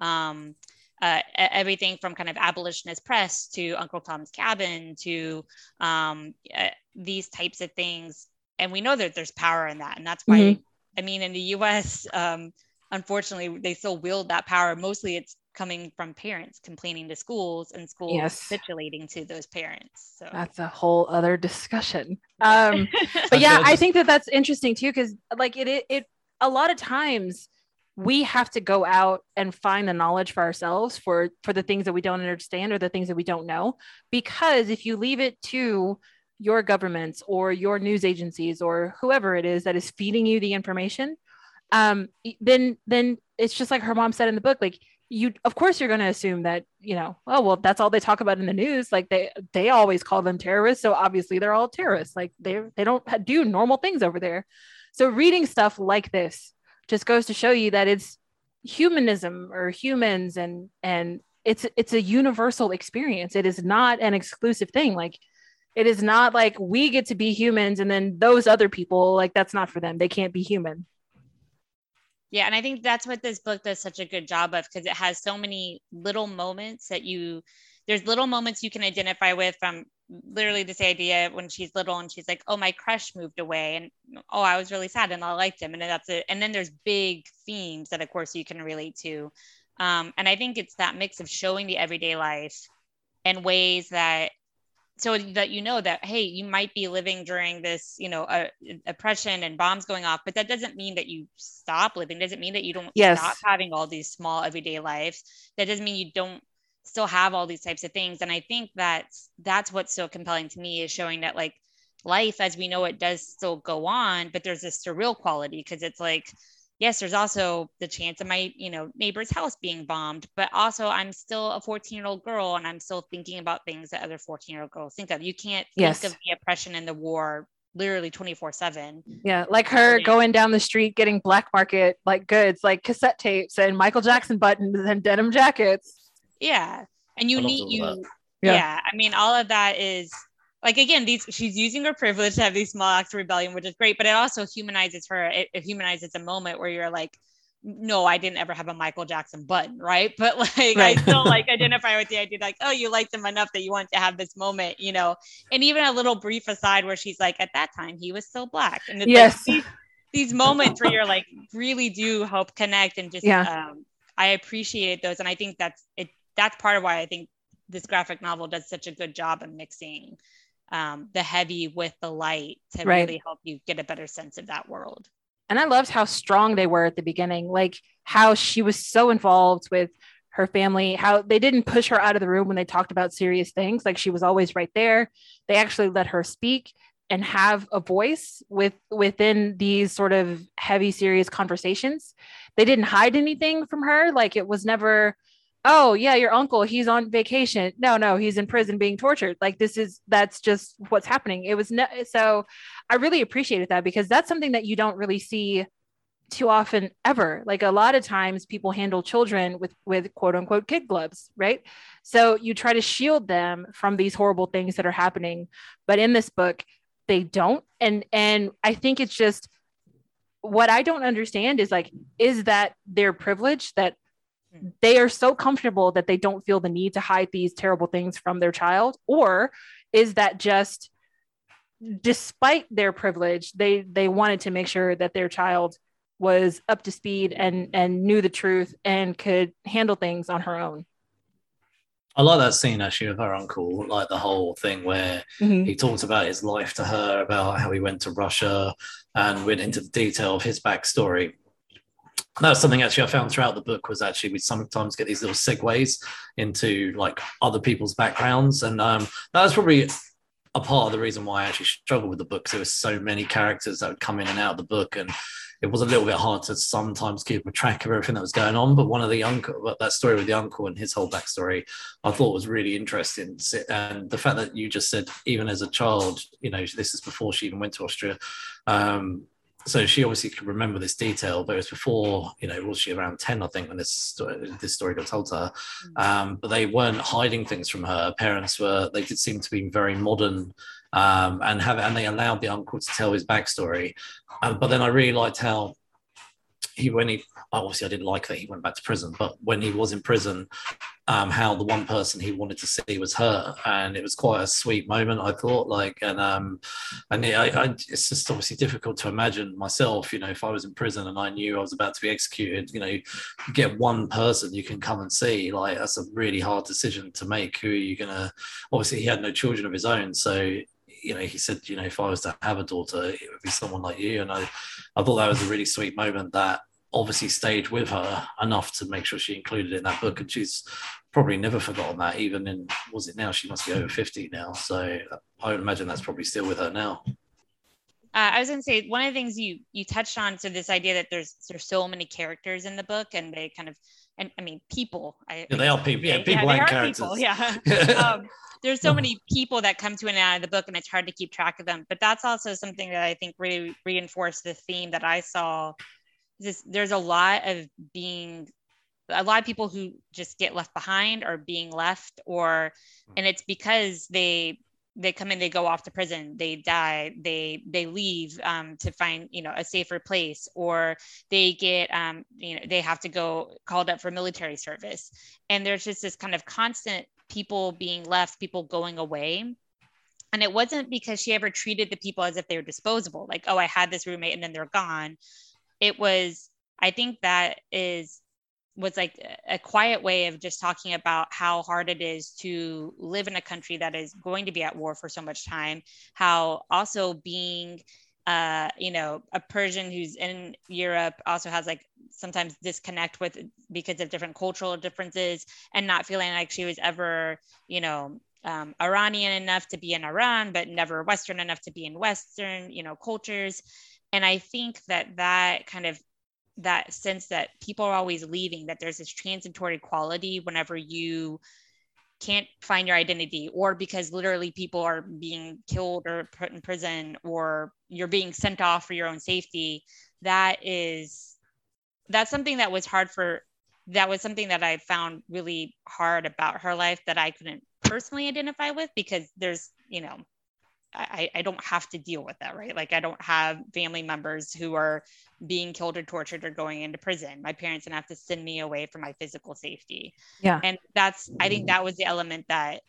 um, uh, everything from kind of abolitionist press to Uncle Tom's Cabin to um, uh, these types of things. And we know that there's power in that. And that's why mm-hmm. i mean in the us um, unfortunately they still wield that power. Mostly it's coming from parents complaining to schools and schools yes. capitulating to those parents. So
that's a whole other discussion. Um, but yeah i think that that's interesting too because like it, it it a lot of times we have to go out and find the knowledge for ourselves for for the things that we don't understand or the things that we don't know. Because if you leave it to your governments or your news agencies or whoever it is that is feeding you the information um, then then it's just like her mom said in the book like you of course you're going to assume that you know oh well that's all they talk about in the news. Like they they always call them terrorists. So obviously they're all terrorists. Like they they don't do normal things over there. So reading stuff like this just goes to show you that it's humanism or humans and and it's it's a universal experience. It is not an exclusive thing. Like it is not like we get to be humans and then those other people like that's not for them. They can't be human.
Yeah and i think that's what this book does such a good job of because it has so many little moments that you there's little moments you can identify with from literally this idea when she's little and she's like, oh, my crush moved away. And oh, I was really sad and I liked him. And that's it. And then there's big themes that, of course, you can relate to. Um, and I think it's that mix of showing the everyday life and ways that so that you know that hey you might be living during this you know uh, oppression and bombs going off but that doesn't mean that you stop living doesn't mean that you don't yes. stop having all these small everyday lives that doesn't mean you don't still have all these types of things. And i think that's that's what's so compelling to me is showing that like life as we know it does still go on but there's this surreal quality because it's like yes there's also the chance of my you know neighbor's house being bombed but also i'm still a 14 year old girl and i'm still thinking about things that other 14 year old girls think of. You can't think yes. of the oppression and the war literally 24 7
yeah like her going down the street getting black market like goods like cassette tapes and michael jackson buttons and denim jackets
yeah. And you need you yeah. yeah. I mean, all of that is like again, these she's using her privilege to have these small acts of rebellion, which is great, but it also humanizes her. It, it humanizes a moment where you're like, no, I didn't ever have a Michael Jackson button, right? But like right. I still like identify with the idea like, oh, you liked him enough that you want to have this moment, you know. And even a little brief aside where she's like, at that time he was still black. And it's yes. like these, these moments where you're like really do help connect and just yeah. um I appreciate those. And I think that's it that's part of why I think this graphic novel does such a good job of mixing um, the heavy with the light to right. really help you get a better sense of that world.
And I loved how strong they were at the beginning, like how she was so involved with her family, how they didn't push her out of the room when they talked about serious things. Like she was always right there. They actually let her speak and have a voice with within these sort of heavy, serious conversations. They didn't hide anything from her. Like it was never, oh yeah your uncle he's on vacation. No no he's in prison being tortured. Like this is that's just what's happening. It was no, so i really appreciated that because that's something that you don't really see too often ever. Like a lot of times people handle children with with quote unquote kid gloves right? So you try to shield them from these horrible things that are happening. But in this book they don't. And and i think it's just what i don't understand is like is that their privilege that they are so comfortable that they don't feel the need to hide these terrible things from their child or is that just despite their privilege they they wanted to make sure that their child was up to speed and and knew the truth and could handle things on her own?
I like that scene actually with her uncle, like the whole thing where mm-hmm. he talks about his life to her, about how he went to Russia and went into the detail of his backstory that's something actually I found throughout the book was actually we sometimes get these little segues into like other people's backgrounds, and um, that was probably a part of the reason why I actually struggled with the book. Because there were so many characters that would come in and out of the book, and it was a little bit hard to sometimes keep a track of everything that was going on. But one of the uncle, that story with the uncle and his whole backstory, I thought was really interesting. And the fact that you just said, even as a child, you know, this is before she even went to Austria. Um, so she obviously could remember this detail, but it was before, you know, was she around 10, I think, when this story, this story got told to her. Mm. Um, but they weren't hiding things from her. Parents were, they did seem to be very modern um, and have, and they allowed the uncle to tell his backstory. Um, but then I really liked how he when he obviously I didn't like that he went back to prison, but when he was in prison, um, how the one person he wanted to see was her, and it was quite a sweet moment. I thought, like, and um, and it, I, I, it's just obviously difficult to imagine myself. You know, if I was in prison and I knew I was about to be executed, you know, get one person you can come and see. Like, that's a really hard decision to make. Who are you gonna? Obviously, he had no children of his own, so you know, he said, you know, if I was to have a daughter, it would be someone like you. And I, I thought that was a really sweet moment that obviously stayed with her enough to make sure she included in that book. And she's probably never forgotten that, even in, was it now? She must be over 50 now. So I would imagine that's probably still with her now.
Uh, I was going to say one of the things you you touched on, so this idea that there's there's so many characters in the book, and they kind of, and I mean people. I,
yeah, they are people. Yeah, people yeah, and characters. People,
yeah. um, there's so many people that come to and out of the book and it's hard to keep track of them but that's also something that i think really reinforced the theme that i saw this there's a lot of being a lot of people who just get left behind or being left or and it's because they they come in they go off to prison they die they they leave um, to find you know a safer place or they get um, you know they have to go called up for military service and there's just this kind of constant people being left, people going away. And it wasn't because she ever treated the people as if they were disposable, like, oh, I had this roommate and then they're gone. It was, I think that is was like a quiet way of just talking about how hard it is to live in a country that is going to be at war for so much time how also being uh, you know, a Persian who's in Europe also has like sometimes disconnect with because of different cultural differences and not feeling like she was ever, you know, um, Iranian enough to be in Iran, but never Western enough to be in Western, you know, cultures. And I think that that kind of that sense that people are always leaving, that there's this transitory quality whenever you can't find your identity or because literally people are being killed or put in prison or you're being sent off for your own safety that is that's something that was hard for that was something that i found really hard about her life that i couldn't personally identify with because there's you know I, I don't have to deal with that, right? Like I don't have family members who are being killed or tortured or going into prison. My parents didn't have to send me away for my physical safety.
Yeah.
And that's I think that was the element that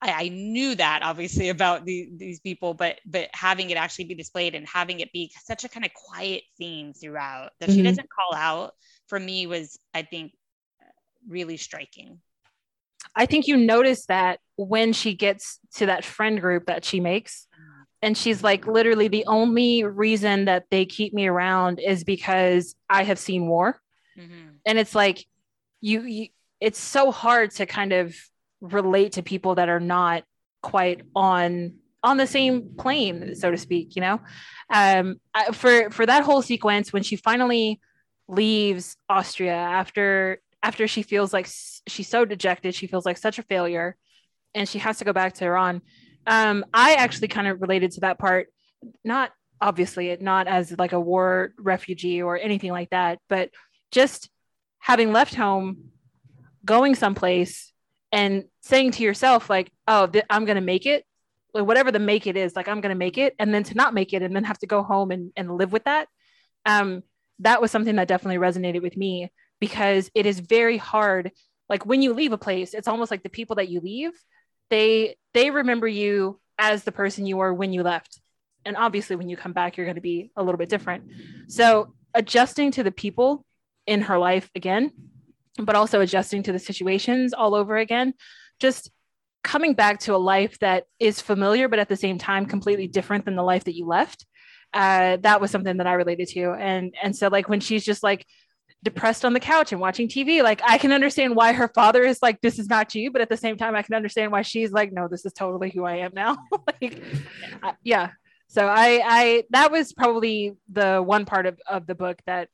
I, I knew that obviously about the, these people, but but having it actually be displayed and having it be such a kind of quiet theme throughout that mm-hmm. she doesn't call out for me was I think really striking.
I think you notice that when she gets to that friend group that she makes. And she's like, literally, the only reason that they keep me around is because I have seen war. Mm-hmm. And it's like, you, you, it's so hard to kind of relate to people that are not quite on on the same plane so to speak you know um for for that whole sequence when she finally leaves austria after after she feels like she's so dejected, she feels like such a failure, and she has to go back to Iran. Um, I actually kind of related to that part, not obviously not as like a war refugee or anything like that, but just having left home, going someplace, and saying to yourself like, "Oh, th- I'm gonna make it." Like whatever the make it is, like I'm gonna make it, and then to not make it, and then have to go home and, and live with that. Um, that was something that definitely resonated with me because it is very hard like when you leave a place it's almost like the people that you leave they they remember you as the person you were when you left. And obviously when you come back you're going to be a little bit different. So adjusting to the people in her life again but also adjusting to the situations all over again just coming back to a life that is familiar but at the same time completely different than the life that you left uh, that was something that i related to. And and so like when she's just like depressed on the couch and watching TV. Like I can understand why her father is like, this is not you, but at the same time, I can understand why she's like, no, this is totally who I am now. like, yeah. So I, I, that was probably the one part of, of the book that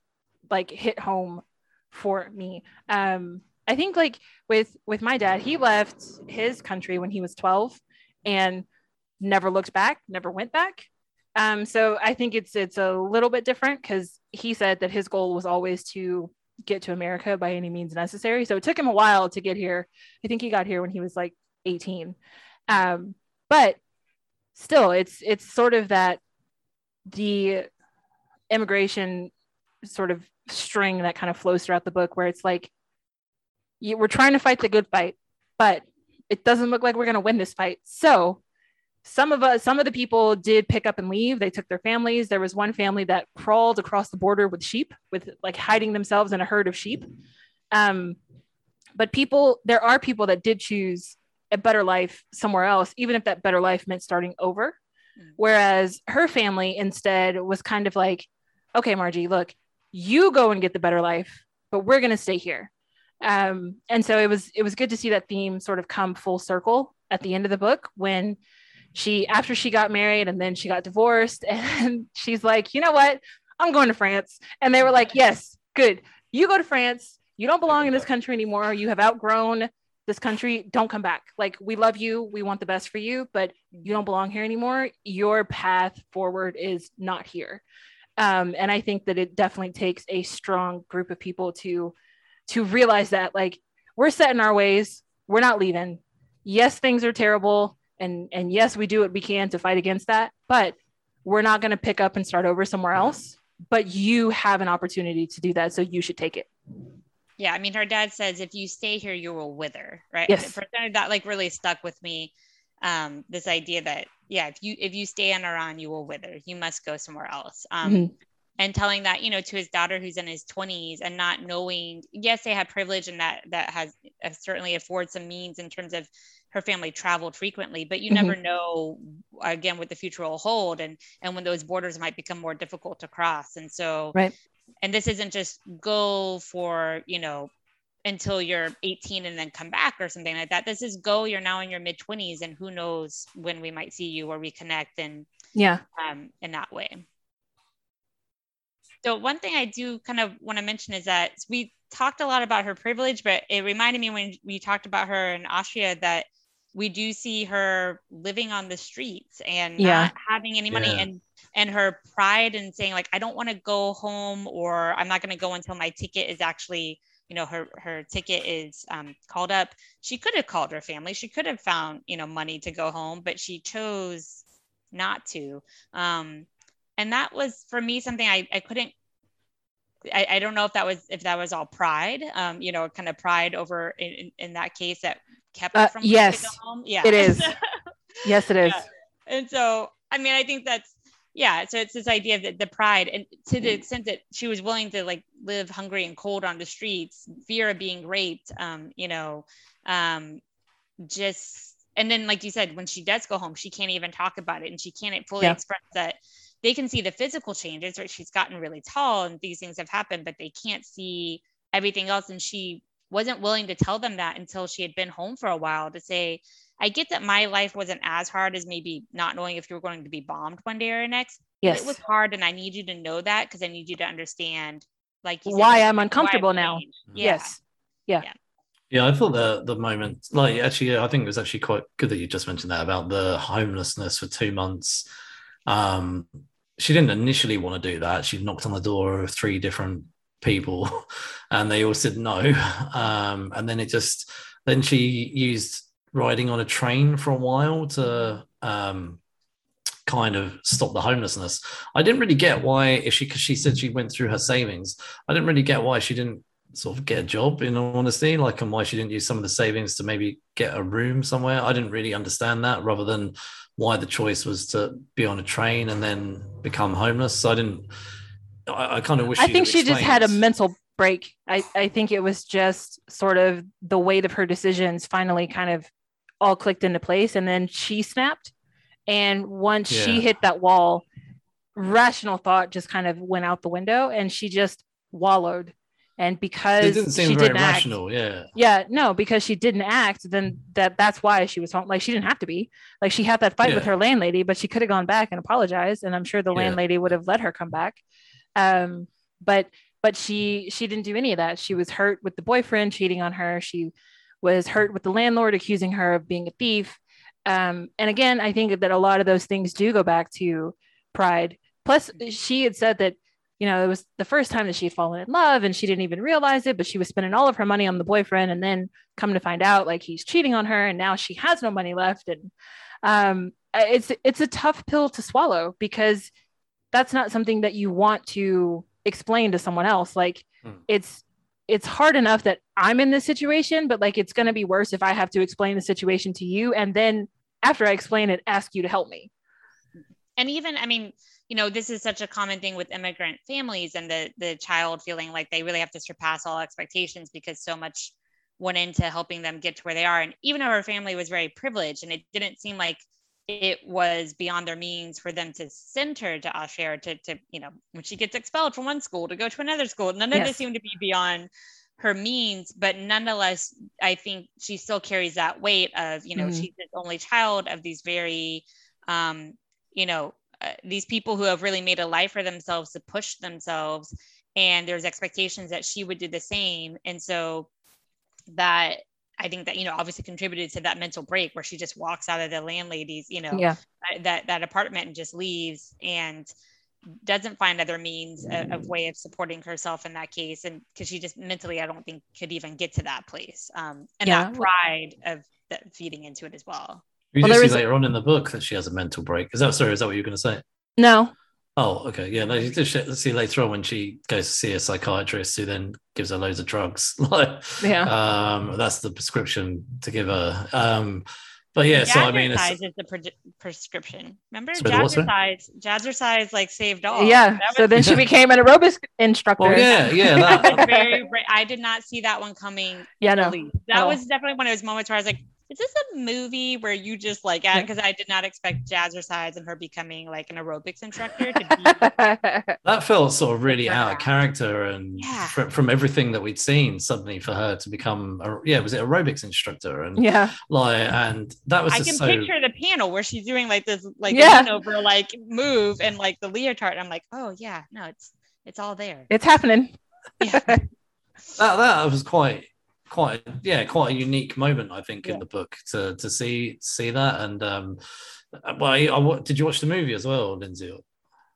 like hit home for me. Um, I think like with, with my dad, he left his country when he was 12 and never looked back, never went back. Um, so I think it's it's a little bit different because he said that his goal was always to get to America by any means necessary. So it took him a while to get here. I think he got here when he was like 18. Um, but still, it's it's sort of that the immigration sort of string that kind of flows throughout the book where it's like you, we're trying to fight the good fight but it doesn't look like we're going to win this fight so some of us some of the people did pick up and leave. They took their families. There was one family that crawled across the border with sheep with like hiding themselves in a herd of sheep. Um, but people there are people that did choose a better life somewhere else even if that better life meant starting over. Mm. whereas her family instead was kind of like okay marji look you go and get the better life but we're going to stay here. Um, and so it was it was good to see that theme sort of come full circle at the end of the book when she after she got married and then she got divorced and she's like you know what? I'm going to france. And they were like yes good. You go to france. You don't belong in this country anymore. You have outgrown this country. Don't come back. Like we love you. We want the best for you but you don't belong here anymore. Your path forward is not here. Um, and i think that it definitely takes a strong group of people to to realize that like we're set in our ways. We're not leaving. Yes things are terrible and and yes we do what we can to fight against that but we're not going to pick up and start over somewhere else. But you have an opportunity to do that so you should take it.
Yeah i mean her dad says if you stay here you will wither right?
Yes.
that like really stuck with me um, this idea that yeah if you if you stay in iran you will wither. You must go somewhere else. Um, mm-hmm. and telling that you know to his daughter who's in his 20s and not knowing yes they have privilege and that that has uh, certainly affords some means in terms of her family traveled frequently but you mm-hmm. never know again what the future will hold and and when those borders might become more difficult to cross. And so
right.
and this isn't just go for you know until you're 18 and then come back or something like that. This is go you're now in your mid 20s and who knows when we might see you or reconnect and
yeah.
um in that way. So one thing i do kind of want to mention is that we talked a lot about her privilege but it reminded me when we talked about her in austria that we do see her living on the streets and yeah. not having any money yeah. and and her pride in saying like i don't want to go home or i'm not going to go until my ticket is actually you know her her ticket is um, called up she could have called her family she could have found you know money to go home but she chose not to um, and that was for me something i, I couldn't I, I don't know if that was if that was all pride um, you know kind of pride over in, in that case that kept uh, from
yes yeah. it is. Yes it is. Yeah.
and so i mean i think that's yeah so it's this idea of the, the pride. And to the extent that she was willing to like live hungry and cold on the streets fear of being raped um you know um just and then like you said when she does go home she can't even talk about it and she can't fully yeah. express that they can see the physical changes right she's gotten really tall and these things have happened but they can't see everything else. And she wasn't willing to tell them that until she had been home for a while to say I get that my life wasn't as hard as maybe not knowing if you were going to be bombed one day or next.
Yes.
It was hard. And I need you to know that because I need you to understand like
why I'm uncomfortable why now.
Yeah.
Yes. Yeah.
yeah. Yeah, I thought the the moment, like actually, I think it was actually quite good that you just mentioned that about the homelessness for two months. Um, she didn't initially want to do that. She knocked on the door of three different people, and they all said no. Um, and then it just then she used riding on a train for a while to um, kind of stop the homelessness. I didn't really get why, if she, because she said she went through her savings, I didn't really get why she didn't sort of get a job in all honesty, like, and why she didn't use some of the savings to maybe get a room somewhere. I didn't really understand that rather than why the choice was to be on a train and then become homeless. So I didn't, I, I kind of wish.
I think she just had a mental break. I, I think it was just sort of the weight of her decisions finally kind of all clicked into place and then she snapped and once yeah. she hit that wall rational thought just kind of went out the window and she just wallowed and because it didn't seem she very didn't
rational
act,
yeah
yeah no because she didn't act then that that's why she was home like she didn't have to be like she had that fight yeah. with her landlady but she could have gone back and apologized and i'm sure the yeah. landlady would have let her come back um but but she she didn't do any of that she was hurt with the boyfriend cheating on her she was hurt with the landlord accusing her of being a thief. Um, and again, I think that a lot of those things do go back to pride. Plus, she had said that, you know, it was the first time that she had fallen in love and she didn't even realize it, but she was spending all of her money on the boyfriend and then come to find out like he's cheating on her and now she has no money left. And um, it's it's a tough pill to swallow because that's not something that you want to explain to someone else. Like
Hmm.
it's it's hard enough that i'm in this situation but like it's going to be worse if i have to explain the situation to you and then after i explain it ask you to help me.
And even i mean you know this is such a common thing with immigrant families and the the child feeling like they really have to surpass all expectations because so much went into helping them get to where they are. And even though her family was very privileged and it didn't seem like it was beyond their means for them to send her to Austria to, to you know when she gets expelled from one school to go to another school none of
Yes.
this seemed to be beyond her means but nonetheless i think she still carries that weight of you know
Mhm.
she's the only child of these very um you know uh, these people who have really made a life for themselves to push themselves and there's expectations that she would do the same and so that i think that you know obviously contributed to that mental break where she just walks out of the landlady's you know
yeah
uh, that that apartment and just leaves and doesn't find other means of, of way of supporting herself in that case and because she just mentally i don't think could even get to that place um and
Yeah.
that pride of that feeding into it as well
You
Well,
do
there
see
is
later on in the book that she has a mental break. Is that sorry? Is that what you were going to say?
no
Oh, okay. Yeah, no, you just let's see later on when she goes to see a psychiatrist who then gives her loads of drugs. like,
Yeah.
um, that's the prescription to give her. Um, but yeah, so I mean, it's,
jazzercise is the pre- prescription remember
Sorry, the what, sorry?
jazzercise jazzercise like saved all
yeah
That
so then she became an aerobics instructor
well, yeah, yeah,
that was very i did not see that one coming
yeah no.
That
Oh.
was definitely one of those moments where I was like, is this a movie where you just like, because I did not expect Jazzercise and her becoming like an aerobics instructor to be.
that felt sort of really out of character and
Yeah.
fr- from everything that we'd seen suddenly for her to become a, yeah was it aerobics instructor and
yeah
like and that was
I
just
can
so
picture the panel where she's doing like this like
Yeah.
over like move and like the leotard. I'm like, oh yeah, no, it's it's all there.
it's happening
Yeah.
that that was quite quite yeah quite a unique moment I think
Yeah.
in the book to to see see that and um well I, I did you watch the movie as well Lindsay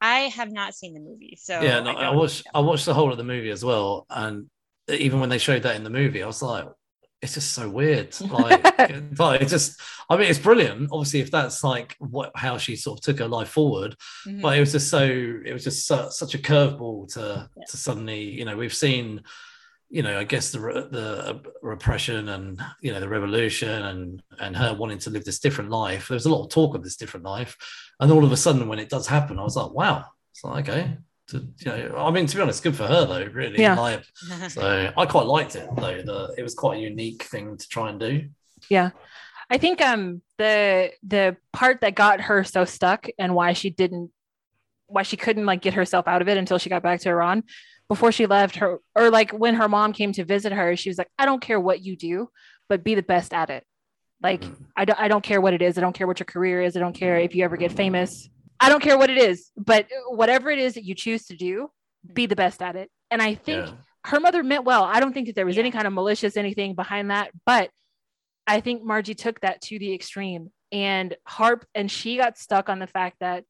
I have not seen the movie, so
yeah no, I,
don't-
watched I watched the whole of the movie as well and even when they showed that in the movie I was like it's just so weird like like it's just I mean it's brilliant obviously if that's like what how she sort of took her life forward
Mhm.
but it was just so it was just su- such a curveball to
Yeah.
to suddenly you know we've seen you know i guess the the repression and you know the revolution and and her wanting to live this different life. There was a lot of talk of this different life. And all of a sudden when it does happen i was like wow. It's like okay. To, you know i mean to be honest good for her though really
Yeah.
like so i quite liked it though. The, it was quite a unique thing to try and do. Yeah.
I think um the the part that got her so stuck and why she didn't why she couldn't like get herself out of it until she got back to Iran before she left her or like when her mom came to visit her she was like I don't care what you do but be the best at it. Like
Mm.
I don't I don't care what it is. I don't care what your career is. I don't care if you ever get famous. I don't care what it is but whatever it is that you choose to do be the best at it. And I think
yeah.
her mother meant well. I don't think that there was any kind of malicious anything behind that, but I think Marji took that to the extreme. And harp and she got stuck on the fact that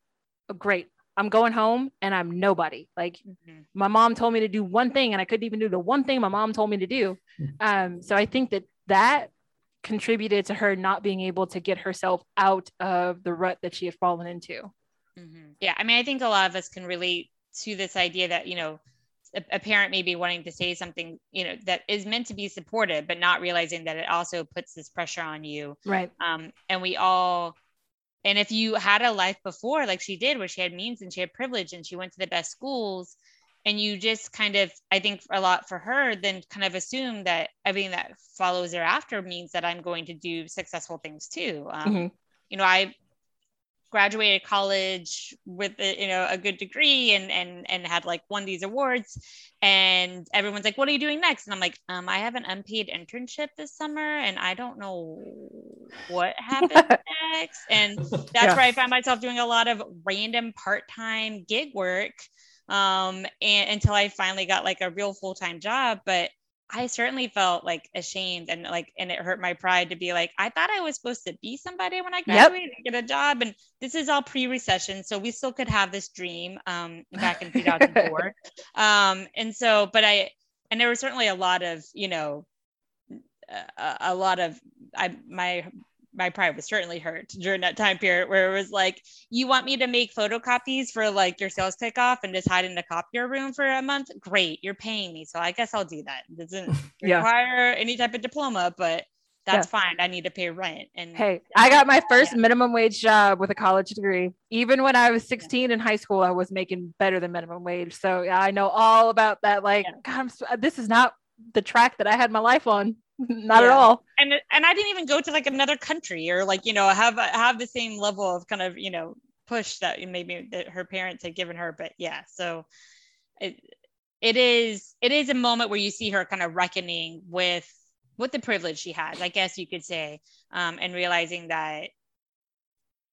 oh, great, I'm going home and I'm nobody. Like
Mhm.
my mom told me to do one thing and I couldn't even do the one thing my mom told me to do. Um, so I think that that contributed to her not being able to get herself out of the rut that she had fallen into.
Mhm. Yeah, I mean, I think a lot of us can relate to this idea that you know, a, a parent may be wanting to say something, you know, that is meant to be supportive, but not realizing that it also puts this pressure on you.
Right.
Um, and we all, and if you had a life before, like she did, where she had means and she had privilege and she went to the best schools, and you just kind of, I think, a lot for her, then kind of assume that everything that follows thereafter means that I'm going to do successful things too. Um,
Mhm.
you know, I graduated college with a, you know a good degree and and and had like won these awards. And everyone's like what are you doing next? And i'm like um i have an unpaid internship this summer and i don't know what happens next. And that's
Yeah.
where i found myself doing a lot of random part-time gig work um and until i finally got like a real full-time job. But I certainly felt like ashamed and like, and it hurt my pride to be like, I thought I was supposed to be somebody when I graduated and get a job. And this is all pre recession. So we still could have this dream um, back in 2004. um, and so, but I, and there was certainly a lot of, you know, a, a lot of, I, my my pride was certainly hurt during that time period where it was like, you want me to make photocopies for like your sales kickoff and just hide in the copier room for a month? Great, you're paying me, so I guess I'll do that. It doesn't
Yeah.
require any type of diploma, but that's fine. I need to pay rent. And
Hey, I got my first
Yeah.
minimum wage job with a college degree. Even when I was 16 in high school, I was making better than minimum wage. So yeah, I know all about that. Like,
Yeah.
God, so- this is not the track that I had my life on. not at all.
and and I didn't even go to like another country or like you know have have the same level of kind of you know push that maybe that her parents had given her. But yeah, so it it is it is a moment where you see her kind of reckoning with with the privilege she has, I guess you could say, um, and realizing that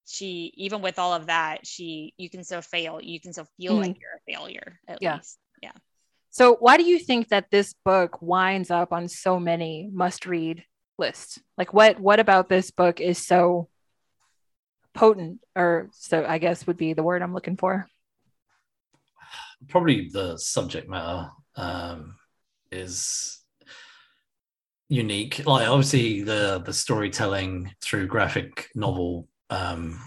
she even with all of that she you can still fail you can still feel like you're a failure at
Yeah.
least
So, why do you think that this book winds up on so many must-read lists? Like, what what about this book is so potent, or so I guess would be the word I'm looking for?
probably the subject matter um, is unique. Like obviously the the storytelling through graphic novel, um,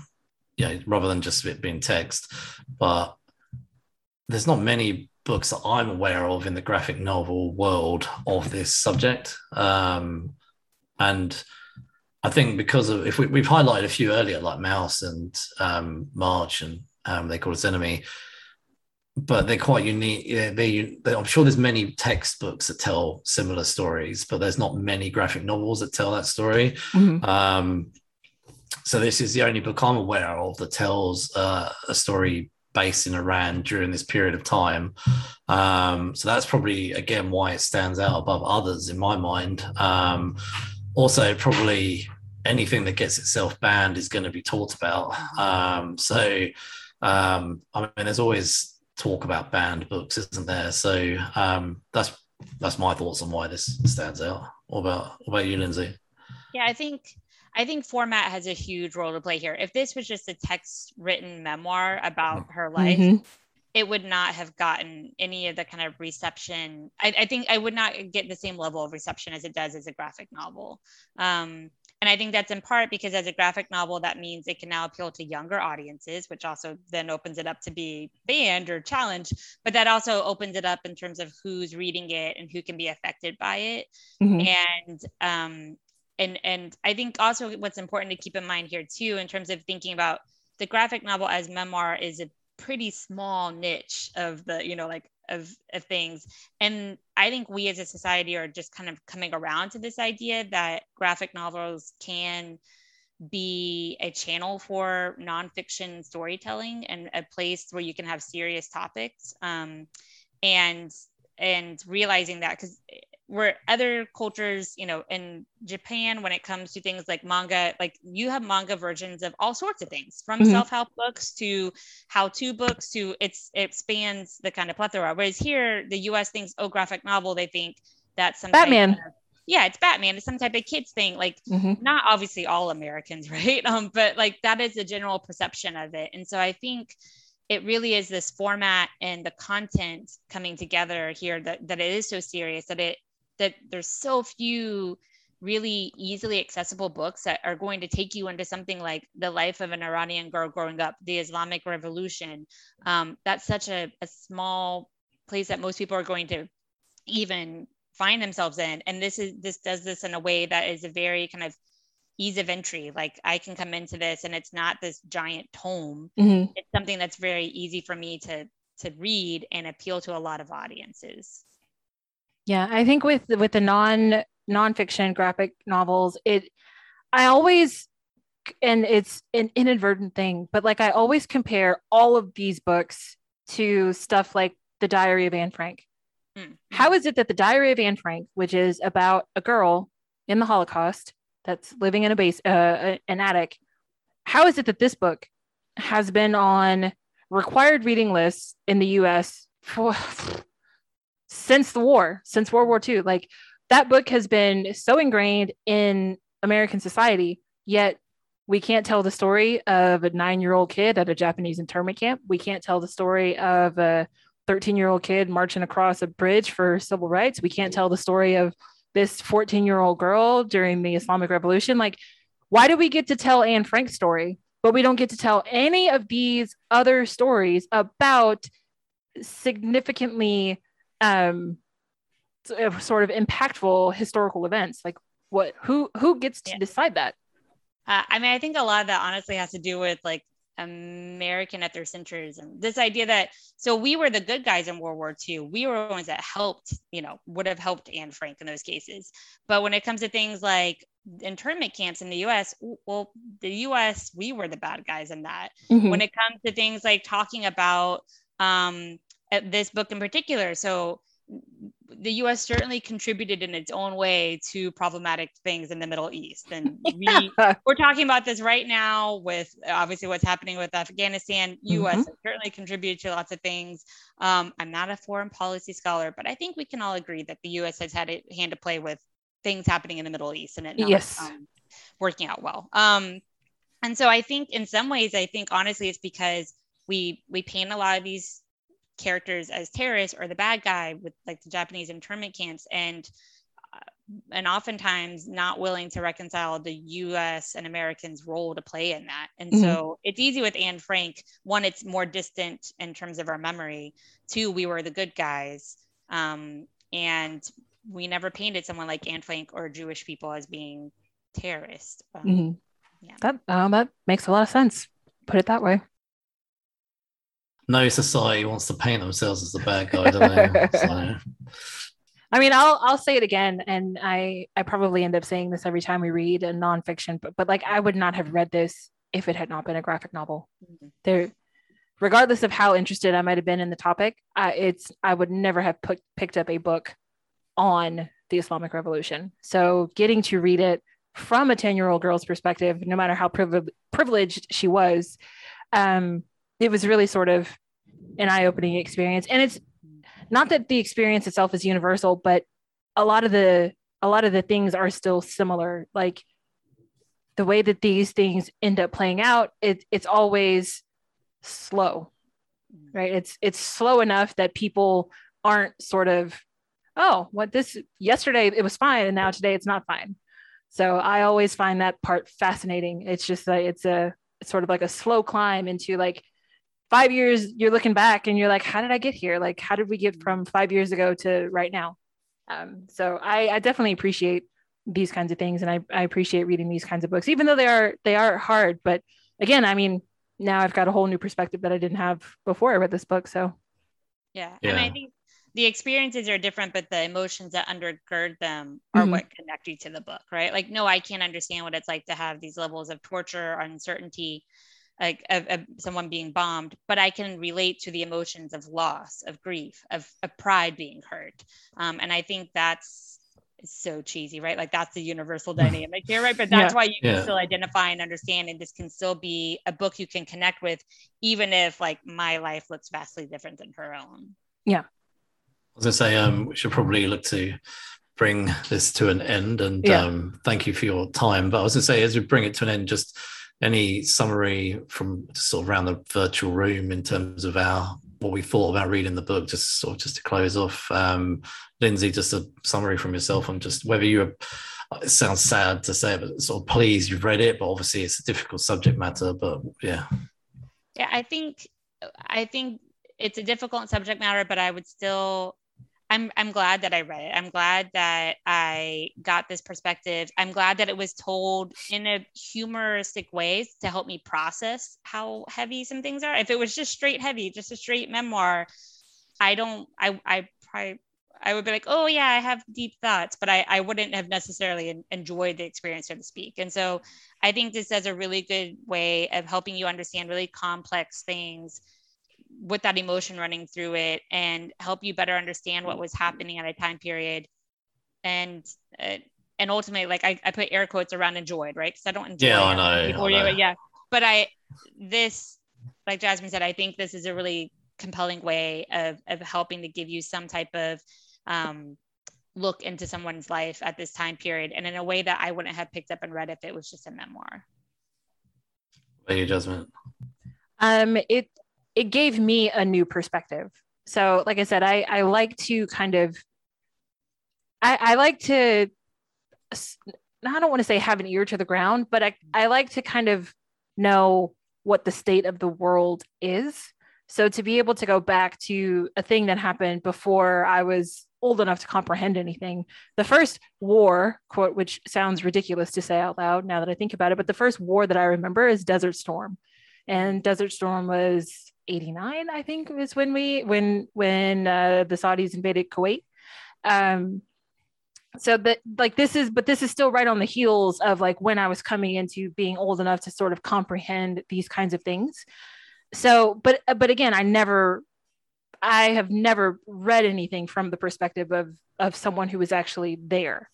yeah, rather than just it being text, but there's not many books that I'm aware of in the graphic novel world of this subject, um, and. I think because of if we, we've highlighted a few earlier, like Maus and um, March, and um, they call us enemy, but they're quite unique. They, they, I'm sure there's many textbooks that tell similar stories, but there's not many graphic novels that tell that story.
Mhm.
Um, so this is the only book I'm aware of that tells uh, a story based in Iran during this period of time. Um, so that's probably again why it stands out above others in my mind. Um, also, probably anything that gets itself banned is going to be talked about. Um, so um, I mean, there's always talk about banned books, isn't there? So um, that's that's my thoughts on why this stands out. What about what about you, Lindsay?
Yeah, I think I think format has a huge role to play here. If this was just a text written memoir about her life,
Mhm.
it would not have gotten any of the kind of reception. I, I think I would not get the same level of reception as it does as a graphic novel. Um, and I think that's in part because as a graphic novel, that means it can now appeal to younger audiences, which also then opens it up to be banned or challenged. But that also opens it up in terms of who's reading it and who can be affected by it
Mhm.
and um and and i think also what's important to keep in mind here too in terms of thinking about the graphic novel as memoir is a pretty small niche of the you know like of, of things. And i think we as a society are just kind of coming around to this idea that graphic novels can be a channel for nonfiction storytelling and a place where you can have serious topics. Um, and and realizing that because where other cultures you know in japan when it comes to things like manga like you have manga versions of all sorts of things from
Mhm.
self-help books to how-to books to it's it spans the kind of plethora whereas here the us thinks oh graphic novel they think that's some type
Batman.
of- yeah it's batman it's some type of kids thing like
Mhm.
not obviously all Americans, right? Um, but like that is the general perception of it. And so I think it really is this format and the content coming together here that, that it is so serious that it that there's so few really easily accessible books that are going to take you into something like the life of an Iranian girl growing up, the Islamic Revolution. Um, that's such a, a small place that most people are going to even find themselves in and this is this does this in a way that is a very kind of ease of entry like i can come into this and it's not this giant tome
Mhm.
it's something that's very easy for me to to read and appeal to a lot of audiences
Yeah, I think with with the non nonfiction graphic novels, it I always and it's an inadvertent thing, but like I always compare all of these books to stuff like The Diary of Anne Frank.
Mm.
How is it that The Diary of Anne Frank, which is about a girl in the Holocaust that's living in a base uh, an attic, how is it that this book has been on required reading lists in the US for since the war, since World War II. Like that book has been so ingrained in American society, yet we can't tell the story of a nine year old kid at a Japanese internment camp. We can't tell the story of a 13 year old kid marching across a bridge for civil rights. We can't tell the story of this 14 year old girl during the Islamic Revolution. Like, why do we get to tell Anne Frank's story, but we don't get to tell any of these other stories about significantly um, sort of impactful historical events? Like what who who gets to yeah. decide that?
Uh, I mean, I think a lot of that honestly has to do with like American ethnocentrism. This idea that so we were the good guys in World War II. We were the ones that helped, you know, would have helped Anne Frank in those cases. But when it comes to things like internment camps in the US, well, the US, we were the bad guys in that. Mm-hmm. When it comes to things like talking about um, this book in particular, so the US certainly contributed in its own way to problematic things in the Middle East. And we, we're talking about this right now with obviously what's happening with Afghanistan. US mm-hmm. certainly contributed to lots of things. Um, I'm not a foreign policy scholar, but I think we can all agree that the US has had a hand to play with things happening in the Middle East and it not yes. um, working out well. Um, and so I think in some ways, I think honestly, it's because we we paint a lot of these characters as terrorists or the bad guy with like the Japanese internment camps and uh, and oftentimes not willing to reconcile the US and Americans role to play in that. And mm-hmm. so it's easy with Anne Frank. One, it's more distant in terms of our memory. Two, we were the good guys. Um, and we never painted someone like Anne Frank or Jewish people as being terrorists. Um,
mm-hmm. yeah. That um, that makes a lot of sense. Put it that way
no society wants to paint themselves as the bad guy, do they? so.
I mean, I'll I'll say it again, and I I probably end up saying this every time we read a nonfiction, but but like I would not have read this if it had not been a graphic novel. Mm-hmm. There, regardless of how interested I might have been in the topic, uh, it's I would never have put, picked up a book on the Islamic Revolution. So getting to read it from a ten year old girl's perspective, no matter how privileged she was, um, it was really sort of an eye-opening experience. And it's not that the experience itself is universal but a lot of the a lot of the things are still similar. Like the way that these things end up playing out it, it's always slow right? It's it's slow enough that people aren't sort of oh what this yesterday it was fine and now today it's not fine. So i always find that part fascinating. It's just that it's a it's sort of like a slow climb into like five years you're looking back and you're like how did i get here? Like how did we get from five years ago to right now? Um, so I, I definitely appreciate these kinds of things and I, I appreciate reading these kinds of books even though they are they are hard. But again i mean now i've got a whole new perspective that i didn't have before i read this book. So
yeah, yeah. and i think the experiences are different but the emotions that undergird them are mm-hmm. what connect you to the book right? Like no i can't understand what it's like to have these levels of torture uncertainty like of, of, someone being bombed but i can relate to the emotions of loss of grief of, of pride being hurt um, and i think that's so cheesy right like that's the universal dynamic here right but that's yeah. why you can yeah. still identify and understand and this can still be a book you can connect with even if like my life looks vastly different than her own
yeah i
was gonna say um we should probably look to bring this to an end and yeah. um thank you for your time but i was gonna say as we bring it to an end just any summary from sort of around the virtual room in terms of our what we thought about reading the book just sort of just to close off? Um lindsay just a summary from yourself on just whether you were it sounds sad to say but sort of pleased you've read it but obviously it's a difficult subject matter but yeah.
Yeah i think i think it's a difficult subject matter but i would still I'm I'm glad that I read it. I'm glad that I got this perspective. I'm glad that it was told in a humoristic ways to help me process how heavy some things are. If it was just straight heavy, just a straight memoir, I don't I I probably I would be like, oh yeah, I have deep thoughts, but I, I wouldn't have necessarily enjoyed the experience, so to speak. And so I think this is a really good way of helping you understand really complex things with that emotion running through it and help you better understand what was happening at a time period. And uh, and ultimately like I, I put air quotes around enjoyed right? Because i don't enjoy
yeah i know, I know.
yeah. But i this like jasmine said i think this is a really compelling way of of helping to give you some type of um, look into someone's life at this time period and in a way that i wouldn't have picked up and read if it was just a memoir.
What you jasmine?
Um it it gave me a new perspective. So, like I said, I, I like to kind of, I, I like to I don't want to say have an ear to the ground, but I, I like to kind of know what the state of the world is. So to be able to go back to a thing that happened before I was old enough to comprehend anything, the first war, quote, which sounds ridiculous to say out loud now that I think about it, but the first war that I remember is Desert Storm. And Desert Storm was 89, I think, was when we when when uh, the Saudis invaded Kuwait. Um, so that like this is but this is still right on the heels of like when i was coming into being old enough to sort of comprehend these kinds of things so but but again i never i have never read anything from the perspective of of someone who was actually there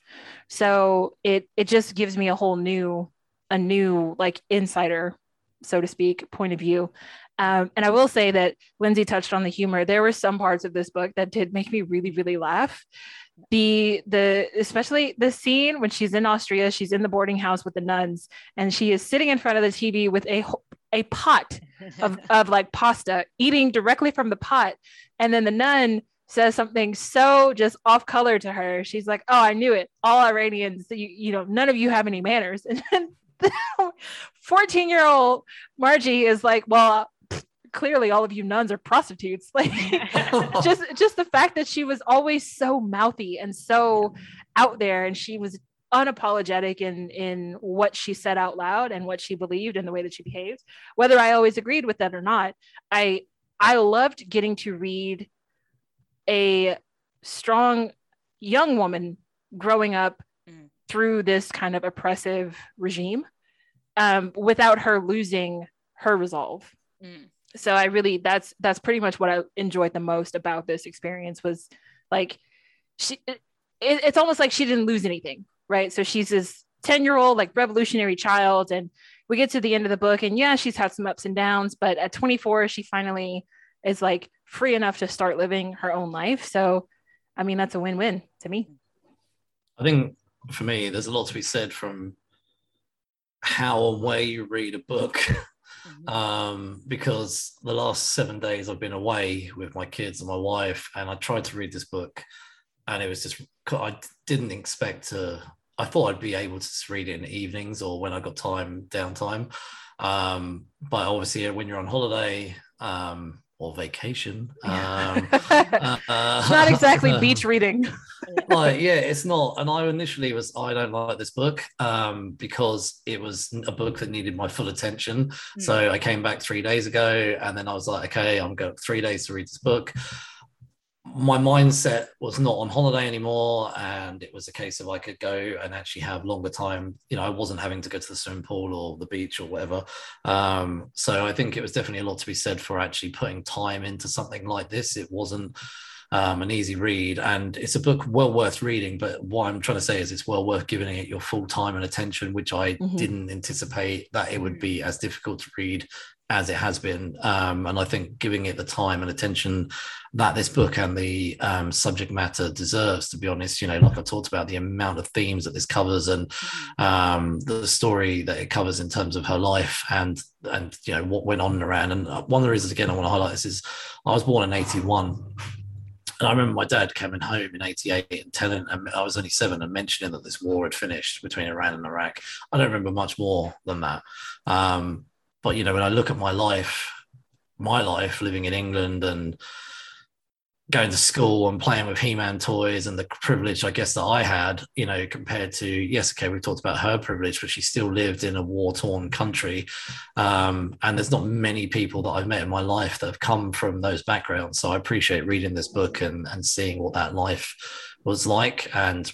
so it it just gives me a whole new a new like insider so to speak point of view um, and i will say that lindsay touched on the humor there were some parts of this book that did make me really really laugh the the especially the scene when she's in Austria, she's in the boarding house with the nuns, and she is sitting in front of the TV with a a pot of, of like pasta, eating directly from the pot, and then the nun says something so just off color to her. She's like, "Oh, I knew it. All Iranians, you you know, none of you have any manners." And then 14 year old Marji is like, "Well, clearly all of you nuns are prostitutes like just just the fact that she was always so mouthy and so out there and she was unapologetic in in what she said out loud and what she believed and the way that she behaved whether i always agreed with that or not i i loved getting to read a strong young woman growing up. Through this kind of oppressive regime um, without her losing her resolve. Mm. So i really that's that's pretty much what i enjoyed the most about this experience was like she it, it's almost like she didn't lose anything right? So she's this 10 year old like revolutionary child and we get to the end of the book and yeah she's had some ups and downs but at 24 she finally is like free enough to start living her own life. So i mean that's a win-win to me.
I think for me there's a lot to be said from how and where you read a book mm-hmm. um, because the last seven days I've been away with my kids and my wife, and I tried to read this book, and it was just I didn't expect to. I thought I'd be able to read it in the evenings or when I got time downtime, um, but obviously when you're on holiday, um, or vacation. Um,
uh, not exactly beach reading.
like, yeah, it's not. And I initially was, I don't like this book um, because it was a book that needed my full attention. Mm. So I came back three days ago and then I was like, okay, I'm going three days to read this book my mindset was not on holiday anymore and it was a case of i could go and actually have longer time. You know i wasn't having to go to the swimming pool or the beach or whatever. Um, so i think it was definitely a lot to be said for actually putting time into something like this. It wasn't um, an easy read and it's a book well worth reading but what i'm trying to say is it's well worth giving it your full time and attention which i mm-hmm. didn't anticipate that it would be as difficult to read as it has been. Um, and I think giving it the time and attention that this book and the um, subject matter deserves, to be honest, you know, like I talked about the amount of themes that this covers and mm-hmm. um, the story that it covers in terms of her life and, and, you know, what went on around. And one of the reasons, again, I want to highlight this is I was born in 81. And I remember my dad coming home in 88 and telling, and I was only seven, and mentioning that this war had finished between Iran and Iraq. I don't remember much more than that. Um, but you know, when I look at my life, my life living in England and going to school and playing with He-Man toys and the privilege, I guess, that I had, you know, compared to yes, okay, we've talked about her privilege, but she still lived in a war-torn country, um, and there's not many people that I've met in my life that have come from those backgrounds. So I appreciate reading this book and and seeing what that life was like, and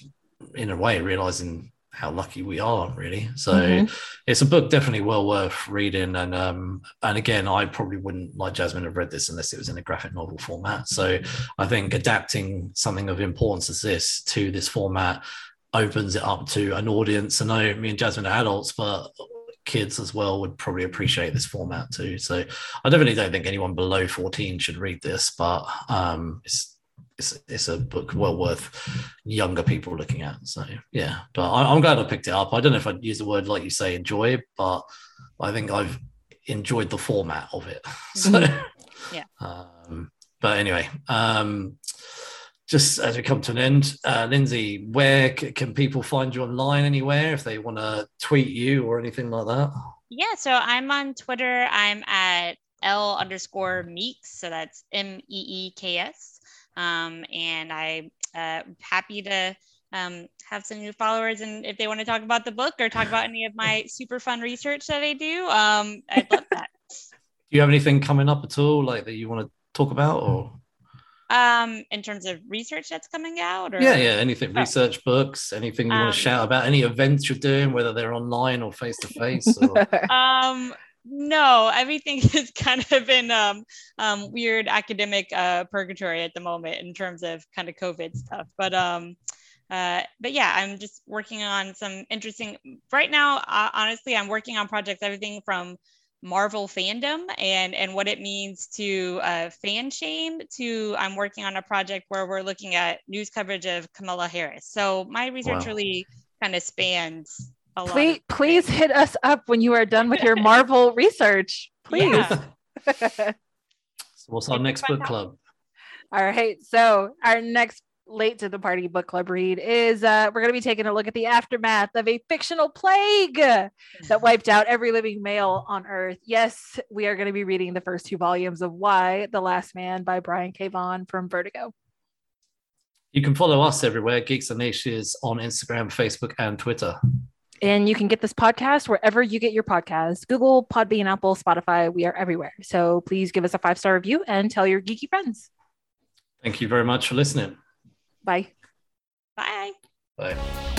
in a way, realizing how lucky we are really. So mm-hmm. it's a book definitely well worth reading. And um and again i probably wouldn't like jasmine have read this unless it was in a graphic novel format. So i think adapting something of importance as this to this format opens it up to an audience. I know me and jasmine are adults but kids as well would probably appreciate this format too. So i definitely don't think anyone below 14 should read this but um it's it's, it's a book well worth younger people looking at. So yeah, but I, am glad I picked it up. I don't know if I'd use the word like you say enjoy, but I think I've enjoyed the format of it. So
mm-hmm. yeah.
Um, but anyway, um, just as we come to an end, uh, Lindsay, where c- can people find you online anywhere if they want to tweet you or anything like that?
Yeah, so I'm on Twitter. I'm at L underscore Meeks. So that's M E E K S. Um, and I'm uh, happy to um, have some new followers. And if they want to talk about the book or talk about any of my super fun research that I do, um, I'd love that.
Do you have anything coming up at all, like that you want to talk about, or?
Um, in terms of research that's coming out, or
Yeah, yeah. Anything,
Oh.
research books, anything you want
Um,
to shout about, any events you're doing, whether they're online or face to face.
um no everything is kind of in um, um weird academic uh purgatory at the moment in terms of kind of covid stuff but um uh but yeah i'm just working on some interesting right now uh, honestly i'm working on projects everything from marvel fandom and and what it means to uh fan shame to i'm working on a project where we're looking at news coverage of kamala harris so my research
Wow.
really kind of spans a lot
please,
of
please hit us up when you are done with your Marvel research. Please.
Yeah.
so what's our
It's
next book club?
All right. So our next late to the party book club read is uh, we're going to be taking a look at the aftermath of a fictional plague that wiped out every living male on Earth. Yes, we are going to be reading the first two volumes of Y the Last Man by Brian K. Vaughan from Vertigo.
You can follow us everywhere, Geeks and Niches on Instagram, Facebook, and Twitter.
And you can get this podcast wherever you get your podcasts Google, Podbean, Apple, Spotify. We are everywhere. So please give us a five star review and tell your geeky friends.
Thank you very much for listening.
Bye.
bye
Bye.